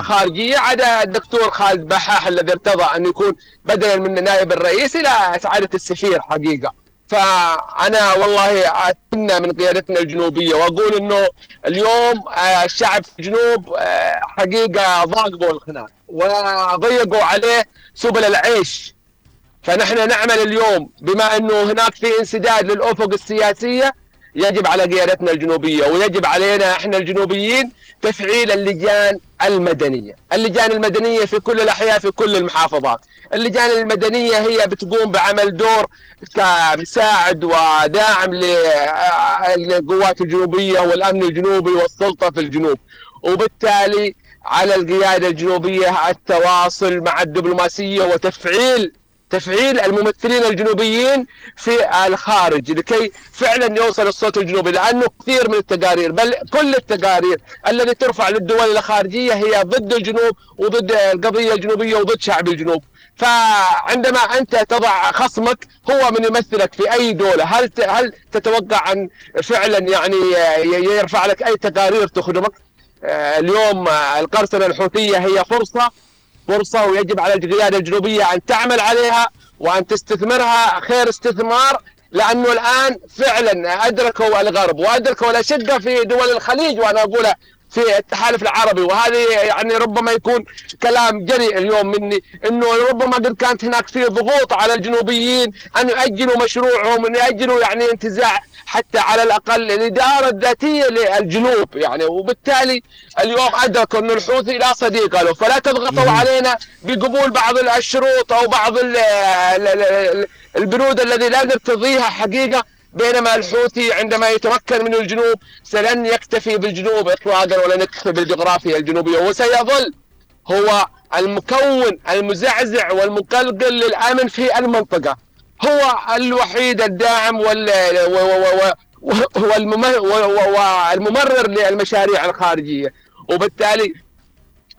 خارجية عدا الدكتور خالد بحاح الذي ارتضى أن يكون بدلا من نائب الرئيس إلى سعادة السفير حقيقة. فأنا والله أتمنى من قيادتنا الجنوبية وأقول إنه اليوم الشعب في الجنوب حقيقة ضاقوا الخناق وضيقوا عليه سبل العيش. فنحن نعمل اليوم بما أنه هناك في انسداد للأفق السياسية يجب على قيادتنا الجنوبية ويجب علينا إحنا الجنوبيين تفعيل اللجان المدنية، اللجان المدنية في كل الأحياء في كل المحافظات، اللجان المدنية هي بتقوم بعمل دور كمساعد وداعم للقوات الجنوبية والأمن الجنوبي والسلطة في الجنوب، وبالتالي على القيادة الجنوبية التواصل مع الدبلوماسية وتفعيل تفعيل الممثلين الجنوبيين في الخارج لكي فعلا يوصل الصوت الجنوبي لأنه كثير من التقارير بل كل التقارير التي ترفع للدول الخارجية هي ضد الجنوب وضد القضية الجنوبية وضد شعب الجنوب. فعندما أنت تضع خصمك هو من يمثلك في أي دولة هل هل تتوقع أن فعلا يعني يرفع لك أي تقارير تخدمك؟ اليوم القرصنة الحوثية هي فرصة فرصة ويجب على القيادة الجنوبية أن تعمل عليها وأن تستثمرها خير استثمار لأنه الآن فعلا أدركوا الغرب وأدركوا الأشدة في دول الخليج وأنا أقولها في التحالف العربي وهذه يعني ربما يكون كلام جريء اليوم مني إنه ربما قد كانت هناك في ضغوط على الجنوبيين أن يؤجلوا مشروعهم أن يؤجلوا يعني انتزاع حتى على الأقل الإدارة الذاتية للجنوب يعني وبالتالي اليوم أدركوا إنه الحوثي لا صديق له فلا تضغطوا علينا بقبول بعض الشروط أو بعض البنود الذي لا نرتضيها حقيقة بينما الحوثي عندما يتمكن من الجنوب سلن يكتفي بالجنوب اطلاقا ولا نكتفي بالجغرافيا الجنوبية. وسيظل هو المكون المزعزع والمقلقل للأمن في المنطقة. هو الوحيد الداعم وال والممرر للمشاريع الخارجية. وبالتالي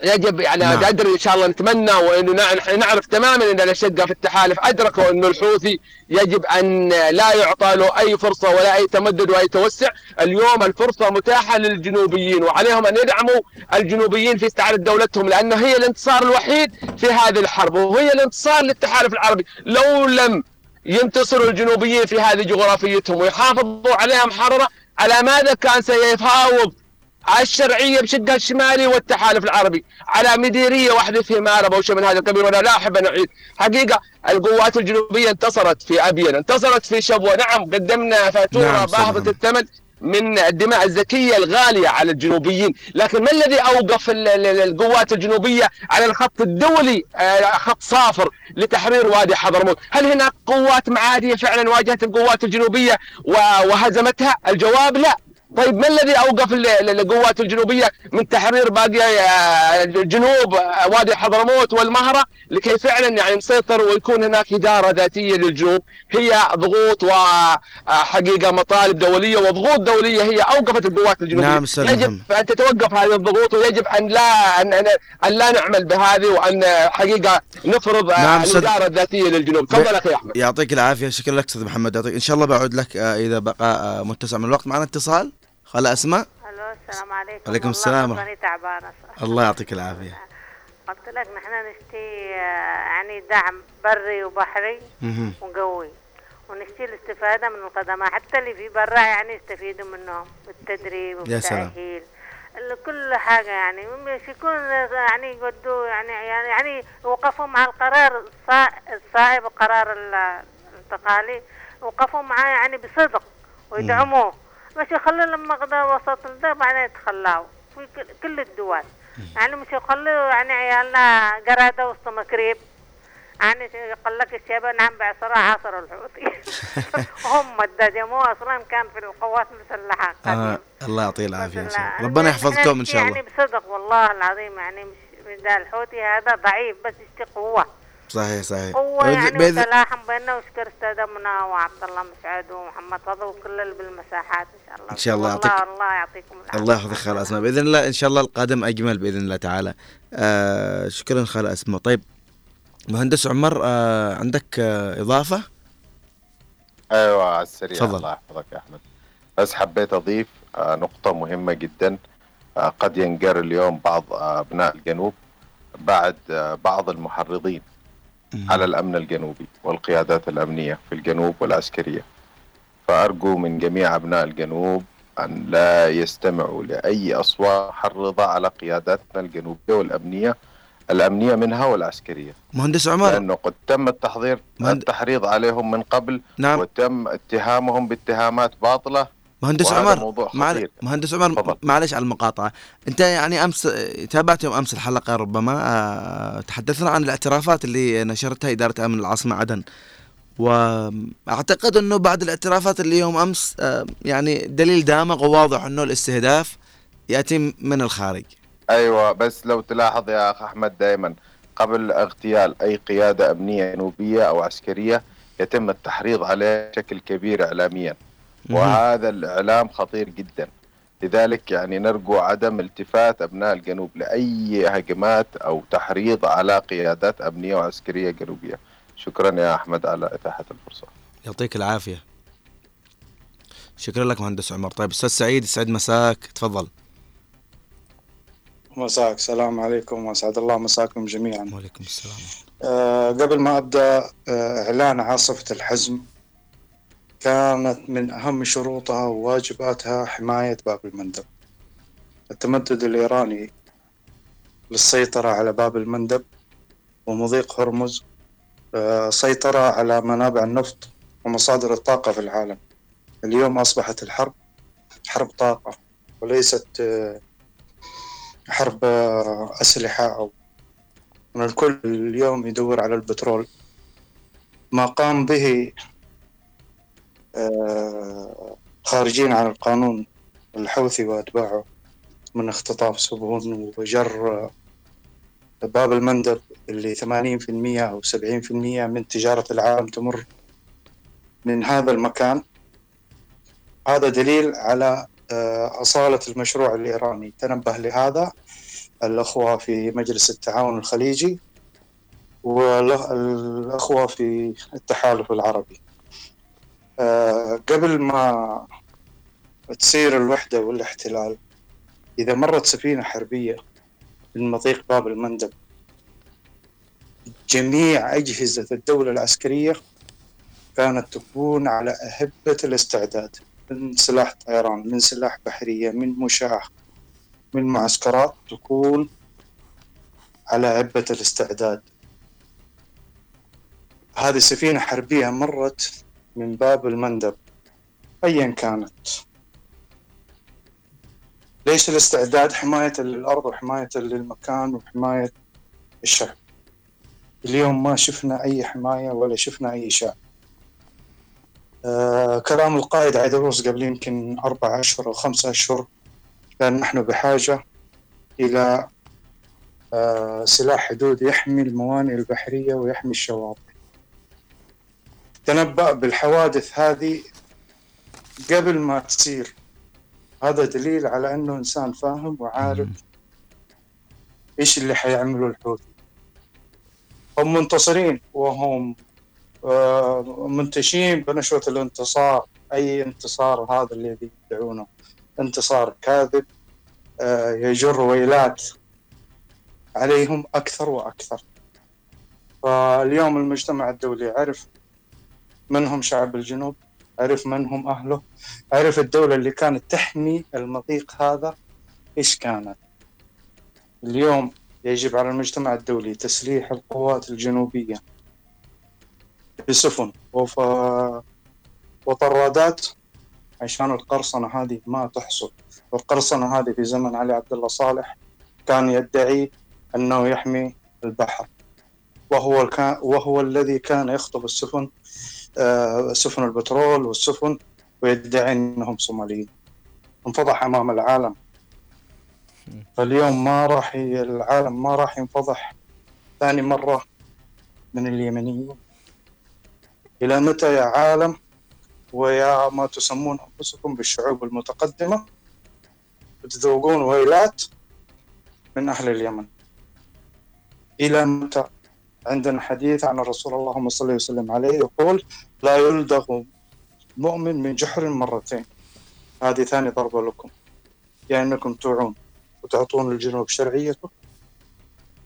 يجب يعني نعم. أدري إن شاء الله نتمنى وإنه نعرف تماما إن الاشقاء في التحالف. أدركوا إنه الحوثي يجب أن لا يعطى له أي فرصة ولا أي تمدد وأي توسع، اليوم الفرصة متاحة للجنوبيين وعليهم أن يدعموا الجنوبيين في استعادة دولتهم لأنه هي الانتصار الوحيد في هذه الحرب وهي الانتصار للتحالف العربي، لو لم ينتصروا الجنوبيين في هذه جغرافيتهم ويحافظوا عليها محرره على ماذا كان سيفاوض الشرعية بشقها الشمالي والتحالف العربي على مديرية واحدة في مارب أو شيء من هذا القبيل وأنا لا أحب أن أعيد. حقيقة القوات الجنوبية انتصرت في ابين انتصرت في شبوة. نعم قدمنا فاتورة نعم،. باهظه الثمن. من الدماء الزكيه الغالية على الجنوبيين، لكن ما الذي ال- القوات الجنوبية على الخط الدولي آه، خط صافر لتحرير وادي حضرموت؟ هل هناك قوات معادية فعلا واجهت القوات الجنوبية و- وهزمتها؟ الجواب لا. طيب ما الذي أوقف ال- ال- القوات الجنوبية من تحرير باقي آه، جنوب آه، وادي حضرموت والمهرة لكي فعلا يعني نسيطر ويكون هناك إدارة ذاتية للجنوب؟ هي ضغوط وحقيقه مطالب دولية وضغوط دولية هي أوقفت القوات الجنوبية. نعم، أستاذ يجب. أن تتوقف هذه الضغوط ويجب أن لا ان, أن, أن لا نعمل بهذه وأن حقيقة نفرض آه، نعم،. الإدارة الذاتية للجنوب. تفضل أخي أحمد. يعطيك العافية. شكرا لك أستاذ محمد. يعطيك إن شاء الله بعود لك آه، إذا بقى آه، متسع من الوقت. معنا اتصال؟ خلا أسماء ألو السلام عليكم عليكم والله السلام. ماني تعبانة. الله يعطيك العافية قلت لك نحن نشتي آه، يعني دعم بري وبحري. وقوي ونشتي الاستفادة من القدماء حتى اللي في برا يعني يستفيدوا منهم بالتدريب. والتأهيل ال- كل حاجة يعني مش يكون يعني يقدوا يعني يعني يعني وقفوا مع القرار الصا- الصائب القرار ال- الانتقالي وقفوا معاه يعني بصدق ويدعموه مش يخلوا لما قضى وسط ده بعدين يتخلاوا في كل- الدول. يعني مش يخلوا يعني عيالنا قرادة وسط مكريب يعني يقول لك الشباب نعم بعصرها عصر الحوثي. <laughs> هم الدجموا أصلا كان في القوات المسلحه آه. الله يعطيه العافية إن شاء الله. ربنا يحفظكم إن نشتي شاء يعني الله بصدق والله العظيم. يعني مش مش ده الحوثي هذا ضعيف بس يشتي قوه صحيح صحيح. قوه يعني بإذن- وتلاحم بيننا وشكر أستاذ منى وعبد الله مسعود ومحمد فضل وكل اللي بالمساحات إن شاء الله. إن شاء الله. يعطيك- الله يعطيكم العافية. الله يحفظك خال أسماء. بإذن الله إن شاء الله القادم أجمل بإذن الله تعالى. آه شكرا خال أسماء. طيب مهندس عمر آه عندك آه إضافة؟ أيوه على السريع. تفضل. الله يحفظك يا أحمد. بس حبيت أضيف آه، نقطة مهمة جدا. آه، قد ينقر اليوم بعض آه، أبناء الجنوب بعد آه، بعض المحرضين. على الأمن الجنوبي والقيادات الأمنية في الجنوب والعسكرية. فأرجو من جميع أبناء الجنوب أن لا يستمعوا لأي أصوات محرضة على قياداتنا الجنوبية والأمنية الأمنية منها والعسكرية. مهندس عمر. لأنه قد تم التحضير مهند- التحريض عليهم من قبل نعم. وتم اتهامهم باتهامات باطلة مهندس عمر معل... مهندس عمر. معلش على المقاطعة. أنت يعني أمس تابعت يوم أمس الحلقة ربما آه، تحدثنا عن الاعترافات اللي نشرتها إدارة أمن العاصمة عدن. وأعتقد أنه بعد الاعترافات اللي يوم أمس آه، يعني دليل دامغ وواضح أنه الاستهداف يأتي من الخارج. أيوه بس لو تلاحظ يا أخ أحمد دائما قبل اغتيال أي قيادة أمنية جنوبيه أو عسكرية يتم التحريض عليه بشكل كبير اعلاميا. وهذا الإعلام خطير جدا. لذلك يعني نرجو عدم التفات أبناء الجنوب لأي هجمات أو تحريض على قيادات أمنية وعسكرية جنوبية. شكرا يا أحمد على إتاحة الفرصة. يعطيك العافية. شكرا لك مهندس عمر. طيب أستاذ سعيد يسعد مساك. تفضل. مساك. السلام عليكم واسعد الله مساكم جميعا. وعليكم السلام. أه قبل ما أبدأ أه إعلان عاصفة الحزم. كانت من أهم شروطها وواجباتها حماية باب المندب. التمدد الإيراني للسيطرة على باب المندب ومضيق هرمز أه سيطرة على منابع النفط ومصادر الطاقة في العالم. اليوم أصبحت الحرب حرب طاقة وليست أه حرب آه، أسلحة أو الكل اليوم يدور على البترول. ما قام به آه، خارجين عن القانون الحوثي وأتباعه من اختطاف سفن وجر آه، باب المندب اللي 80% أو 70% من تجارة العالم تمر من هذا المكان. هذا دليل على آه، أصالة المشروع الإيراني. تنبه لهذا الأخوة في مجلس التعاون الخليجي والأخوة في التحالف العربي. آه، قبل ما تصير الوحدة والاحتلال إذا مرت سفينة حربية من مضيق باب المندب جميع أجهزة الدولة العسكرية كانت تكون على أهبة الاستعداد من سلاح طيران من سلاح بحرية من مشاة من معسكرات تكون على عبة الاستعداد. هذه سفينة حربية مرت من باب المندب أيا كانت. ليش الاستعداد حماية للأرض وحماية للمكان وحماية الشعب؟ اليوم ما شفنا أي حماية ولا شفنا أي شعب. آه كلام القائد عيدروس قبل يمكن أربع أشهر أو خمسة أشهر كان نحن بحاجة إلى آه سلاح حدود يحمي الموانئ البحرية ويحمي الشواطئ. تنبأ بالحوادث هذه قبل ما تصير. هذا دليل على أنه إنسان فاهم وعارف إيش اللي حيعمله الحوثي هم منتصرين وهم آه، منتشين بنشوة الانتصار أي انتصار هذا الذي يدعونه. انتصار كاذب آه، يجر ويلات عليهم أكثر وأكثر. فاليوم المجتمع الدولي عرف من هم شعب الجنوب عرف من هم أهله عرف الدولة اللي كانت تحمي المضيق هذا إيش كانت. اليوم يجب على المجتمع الدولي تسليح القوات الجنوبية بسفن وف... وطرادات عشان القرصنة هذه ما تحصل. والقرصنة هذه في زمن علي عبد الله صالح كان يدعي أنه يحمي البحر. وهو الكا... وهو الذي كان يخطب السفن سفن البترول والسفن ويدعي إنهم صوماليين. انفضح أمام العالم. فاليوم ما راح العالم ما راح ينفضح ثاني مرة من اليمنيين. إلى متى يا عالم؟ ويا ما تسمون أنفسكم بالشعوب المتقدمة. بتذوقون ويلات من أهل اليمن. إلى متى؟ عندنا حديث عن الرسول اللهم صل وسلم عليه يقول لا يلدغ مؤمن من جحر مرتين. هذه ثاني ضربة لكم. يا أنكم توعون وتعطون الجنوب شرعيته.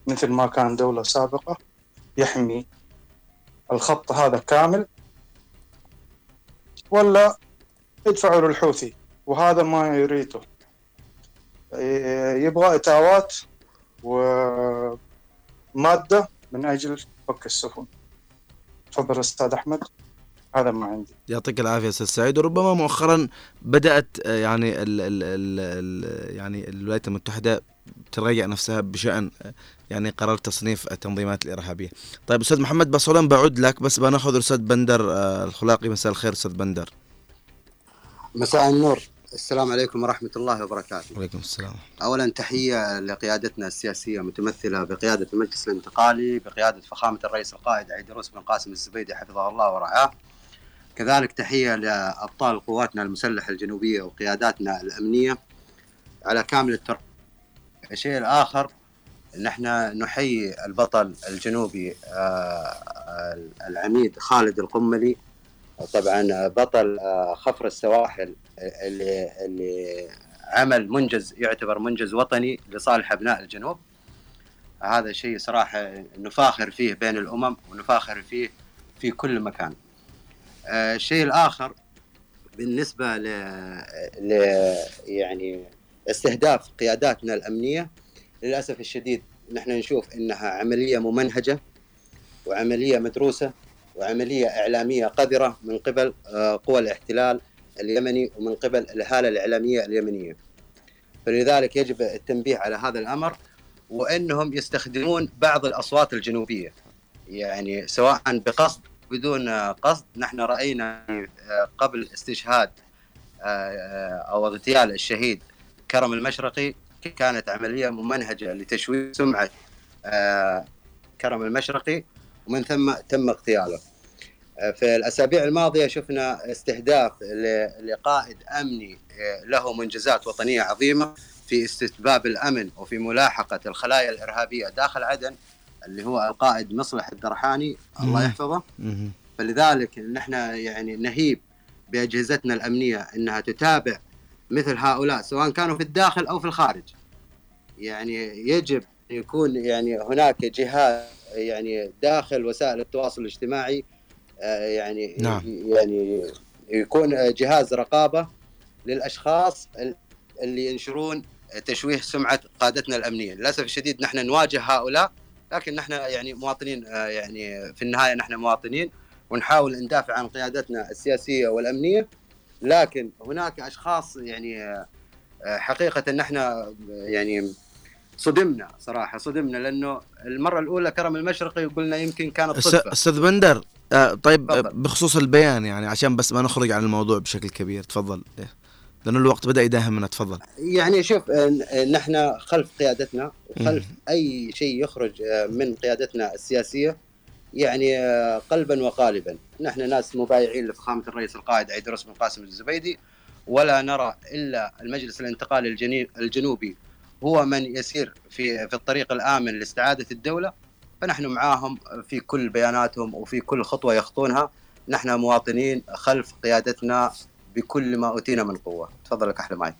مثل ما كان دولة سابقة يحمي الخط هذا كامل. ولا يدفعوا للحوثي وهذا ما يريده. يبغى إتاوات ومادة من أجل فك السفن. تفضل أستاذ أحمد. هذا ما عندي. يعطيك العافية أستاذ سعيد. وربما مؤخرا بدأت آه، يعني ال ال ال ال يعني الولايات المتحدة تراجع نفسها بشأن آه، يعني قرار تصنيف التنظيمات الإرهابية. طيب أستاذ محمد بصولان بعود لك بس بناخذ الاستاذ بندر آه، الخلاقي. مساء الخير أستاذ بندر. مساء النور. السلام عليكم ورحمة الله وبركاته. وعليكم السلام. أولا تحية لقيادتنا السياسية متمثلة بقيادة المجلس الانتقالي بقيادة فخامة الرئيس القائد عيدروس بن قاسم الزبيدي حفظه الله ورعاه. كذلك تحية لأبطال قواتنا المسلحة الجنوبية وقياداتنا الأمنية. على كامل التر الشيء الآخر نحن نحيي البطل الجنوبي آه، العميد خالد القملي. طبعا بطل خفر السواحل اللي اللي عمل منجز يعتبر منجز وطني لصالح أبناء الجنوب هذا شيء صراحة نفاخر فيه بين الأمم ونفاخر فيه في كل مكان الشيء الآخر بالنسبة. ل يعني استهداف قياداتنا الأمنية للأسف الشديد نحن نشوف إنها عملية ممنهجة وعملية مدروسة وعملية إعلامية قذرة من قبل آه، قوى الاحتلال اليمني ومن قبل الهالة الإعلامية اليمنية. فلذلك يجب التنبيه على هذا الأمر وإنهم يستخدمون بعض الأصوات الجنوبية يعني سواء بقصد بدون قصد نحن رأينا آه، قبل استشهاد آه، أو اغتيال الشهيد كرم المشرقي كانت عملية ممنهجة لتشويه سمعة كرم المشرقي ومن ثم تم اغتياله. في الأسابيع الماضية شفنا استهداف لقائد أمني له منجزات وطنية عظيمة في استتباب الأمن وفي ملاحقة الخلايا الإرهابية داخل عدن اللي هو القائد مصلح الدرحاني الله يحفظه. فلذلك نحن يعني نهيب بأجهزتنا الأمنية إنها تتابع مثل هؤلاء سواء كانوا في الداخل أو في الخارج. يعني يجب يكون يعني هناك جهات يعني داخل وسائل التواصل الاجتماعي آه، يعني نعم. يعني يكون جهاز رقابة للأشخاص اللي ينشرون تشويه سمعة قادتنا الأمنية، للأسف الشديد نحن نواجه هؤلاء لكن نحن يعني مواطنين آه، يعني في النهاية نحن مواطنين ونحاول ندافع عن قيادتنا السياسية والأمنية لكن هناك أشخاص يعني آه، حقيقة نحن يعني صدمنا صراحة صدمنا لأنه المرة الأولى كرم المشرقي قلنا يمكن كانت صدفة. أستاذ بندر آه طيب فضل. بخصوص البيان يعني عشان بس ما نخرج عن الموضوع بشكل كبير تفضل. لأن الوقت بدأ يداهمنا تفضل. يعني شوف نحن خلف قيادتنا وخلف أي شيء يخرج آه، من قيادتنا السياسية يعني آه، قلبا وقالبا. نحن ناس مبايعين لفخامة الرئيس القائد عيدروس بن قاسم الزبيدي ولا نرى إلا المجلس الانتقالي الجنوبي هو من يسير في في الطريق الآمن لاستعادة الدولة فنحن معاهم في كل بياناتهم وفي كل خطوة يخطونها. نحن مواطنين خلف قيادتنا بكل ما اوتينا من قوة. تفضل لك أحلى معي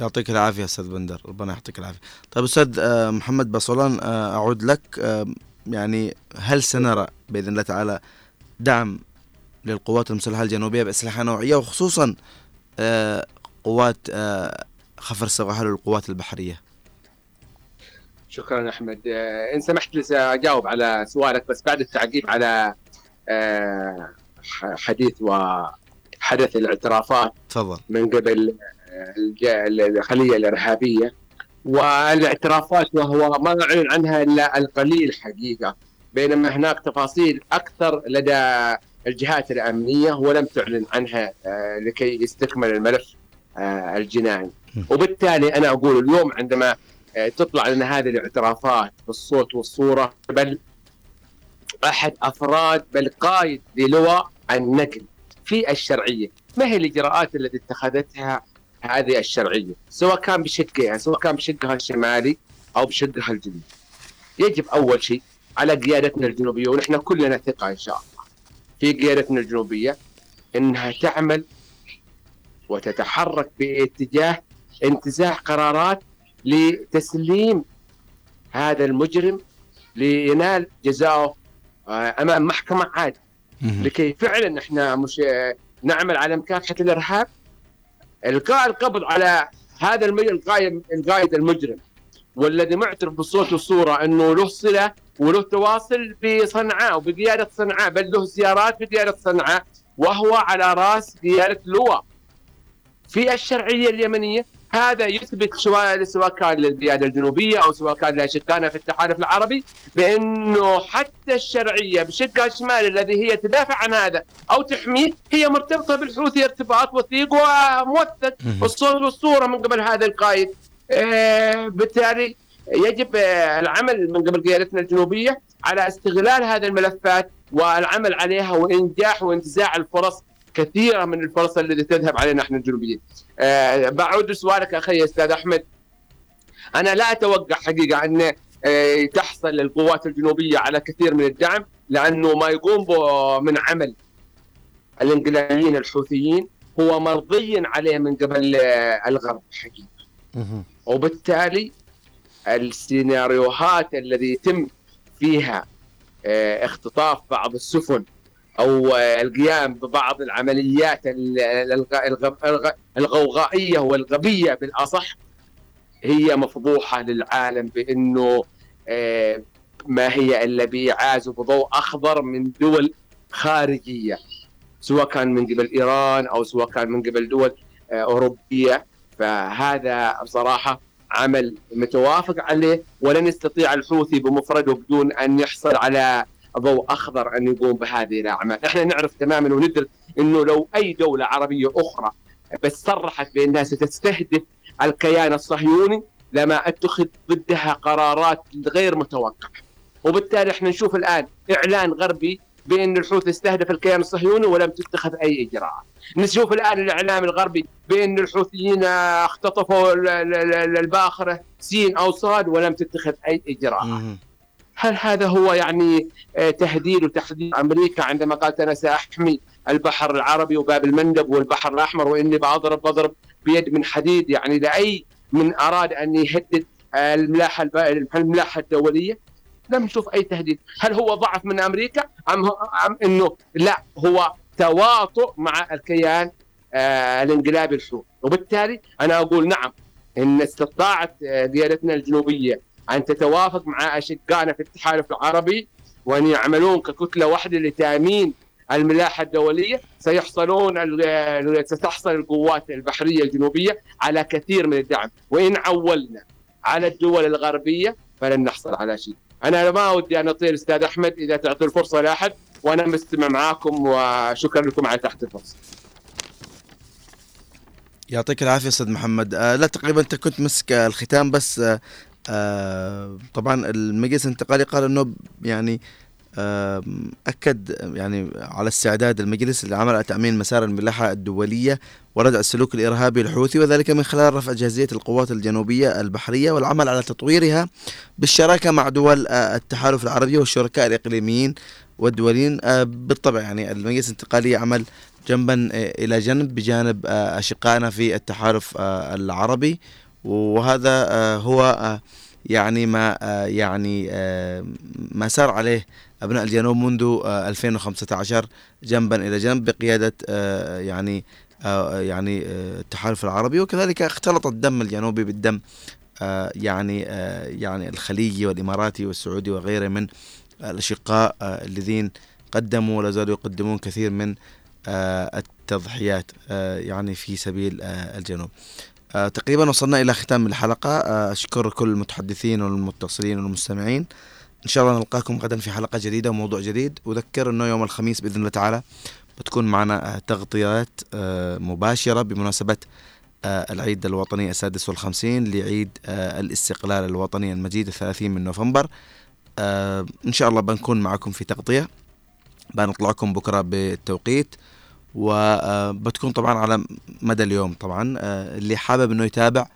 يعطيك العافية أستاذ بندر. ربنا يعطيك العافية. طيب أستاذ آه، محمد باصولان آه، أعود لك. آه، يعني هل سنرى بإذن الله تعالى دعم للقوات المسلحة الجنوبية بأسلحة نوعية وخصوصا قوات خفر السواحل والقوات البحرية. شكرا أحمد. إن سمحت لي سأجاوب على سؤالك بس بعد التعقيب على حديث وحدث الاعترافات تفضل. من قبل الخلية الإرهابية. والاعترافات وهو ما أعلن عنها إلا القليل حقيقة بينما هناك تفاصيل أكثر لدى الجهات الأمنية ولم تعلن عنها آه، لكي يستكمل الملف. آه، الجنائي وبالتالي أنا أقول اليوم عندما آه، تطلع لنا هذه الاعترافات بالصوت والصورة بل أحد أفراد بل قائد للواء النقل في الشرعية، ما هي الإجراءات التي اتخذتها هذه الشرعية؟ سواء كان بشقها سواء كان بشقها الشمالي أو بشقها الجنوبي. يجب أول شيء على قيادتنا الجنوبية ونحن كلنا ثقة إن شاء الله في قيادتنا الجنوبية إنها تعمل وتتحرك باتجاه انتزاع قرارات لتسليم هذا المجرم لينال جزاؤه آه، أمام محكمة عادله لكي فعلا إحنا مش نعمل على مكافحه الإرهاب القاء القبض على هذا القائد القائد المجرم والذي معترف بالصوت والصورة إنه له صلة وله تواصل بصنعاء وبقيادة صنعاء بل له زيارات بقيادة صنعاء وهو على رأس قيادة لواء في الشرعية اليمنية هذا يثبت سواء سواء كان للقياده الجنوبية أو سواء كان لاشقائنا في التحالف العربي بأنه حتى الشرعية بشقها الشمالي الذي هي تدافع عن هذا أو تحميه هي مرتبطة بالحوثي ارتباط وثيق وموثق. الصوت والصورة من قبل هذا القائد. آه بالتالي يجب آه العمل من قبل قيادتنا الجنوبية على استغلال هذه الملفات والعمل عليها وإنجاح وانتزاع الفرص كثيرة من الفرص التي تذهب علينا إحنا الجنوبيين. أه بعود لسؤالك أخي أستاذ أحمد أنا لا أتوقع حقيقة أن أه تحصل القوات الجنوبية على كثير من الدعم لأنه ما يقوم من عمل الإنقلابيين الحوثيين هو مرضي عليه من قبل آه، الغرب حقيقة. وبالتالي السيناريوهات الذي يتم فيها آه، اختطاف بعض السفن أو القيام ببعض العمليات الغوغائية والغبية بالأصح هي مفضوحة للعالم بأنه آه، ما هي إلا بايعاز بضوء أخضر من دول خارجية سواء كان من قبل إيران أو سواء كان من قبل دول آه، أوروبية. فهذا بصراحة عمل متوافق عليه ولن يستطيع الحوثي بمفرده بدون أن يحصل على ضوء أخضر أن يقوم بهذه الاعمال، إحنا نعرف تماما وندرك إنه لو أي دولة عربية أخرى بس صرحت بأنها ستستهدف الكيان الصهيوني لما اتخذ ضدها قرارات غير متوقعة. وبالتالي إحنا نشوف الآن إعلان غربي بأن الحوثي استهدف الكيان الصهيوني ولم تتخذ أي إجراءات. نشوف الآن الإعلام الغربي بأن الحوثيين اختطفوا الباخرة سين أو صاد ولم تتخذ أي إجراءات. هل هذا هو يعني آه، تهديد وتحديد أمريكا عندما قالت أنا سأحمي البحر العربي وباب المندب والبحر الأحمر وإني بضرب بضرب بيد من حديد؟ يعني لأي من أراد أن يهدد الملاحة الملاحة الدولية؟ لم نشوف أي تهديد، هل هو ضعف من أمريكا أم أم إنه لا هو تواطؤ مع الكيان آه الانقلابي الحوثي، وبالتالي أنا أقول نعم إن استطاعت آه، قيادتنا الجنوبية أن تتوافق مع أشقائنا في التحالف العربي وأن يعملون ككتلة واحدة لتأمين الملاحة الدولية سيحصلون ستحصل القوات البحرية الجنوبية على كثير من الدعم وإن عولنا على الدول الغربية فلن نحصل على شيء. أنا ما ودي أن أطيل أستاذ أحمد إذا تعطي الفرصة لأحد وأنا مستمع معاكم وشكرا لكم على تحت الفرصة. يعطيك العافية أستاذ محمد آه لا تقريبا أنت كنت مسك الختام بس آه آه طبعا المجلس الانتقالي قال إنه يعني أكد يعني على استعداد المجلس للعمل على تأمين مسار الملاحة الدولية وردع السلوك الإرهابي الحوثي وذلك من خلال رفع جاهزية القوات الجنوبية البحرية والعمل على تطويرها بالشراكة مع دول آه، التحالف العربي والشركاء الإقليميين والدوليين. آه، بالطبع يعني المجلس الانتقالي يعمل جنبا آه، إلى جنب بجانب أشقائنا في التحالف العربي وهذا هو يعني ما يعني ما سار عليه أبناء الجنوب منذ 2015 آه، جنبا إلى جنب بقيادة آه، يعني آه، يعني التحالف العربي. وكذلك اختلط الدم الجنوبي بالدم يعني يعني الخليجي والإماراتي والسعودي وغيره من الأشقاء الذين قدموا ولا زالوا يقدمون كثير من التضحيات يعني في سبيل الجنوب. تقريبا وصلنا إلى ختام الحلقة. أشكر كل المتحدثين والمتصلين والمستمعين. إن شاء الله نلقاكم غدا في حلقة جديدة وموضوع جديد. وذكر إنه يوم الخميس بإذن الله تعالى بتكون معنا تغطيات آه، مباشرة بمناسبة آه، العيد الوطني السادس والخمسين لعيد آه، الاستقلال الوطني المجيد الثلاثين من نوفمبر. إن شاء الله بنكون معكم في تغطية. بنطلعكم بكرة بالتوقيت. وبتكون طبعا على مدى اليوم طبعا. اللي حابب إنه يتابع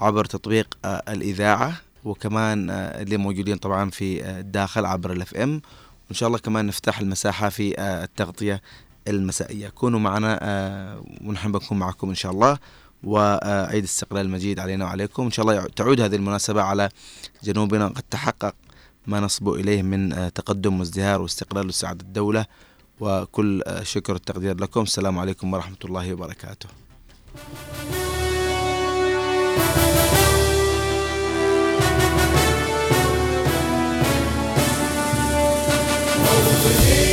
عبر تطبيق الإذاعة وكمان آه، اللي موجودين طبعا في آه، الداخل عبر الاف ام وإن شاء الله كمان نفتح المساحة في آه، التغطية المسائية. كونوا معنا ونحن بنكون معكم إن شاء الله. وعيد الاستقلال المجيد علينا وعليكم. إن شاء الله تعود هذه المناسبة على جنوبنا. قد تحقق ما نصبو إليه من تقدم وازدهار واستقلال وسعادة الدولة. وكل شكر والتقدير لكم. السلام عليكم ورحمة الله وبركاته. والولاء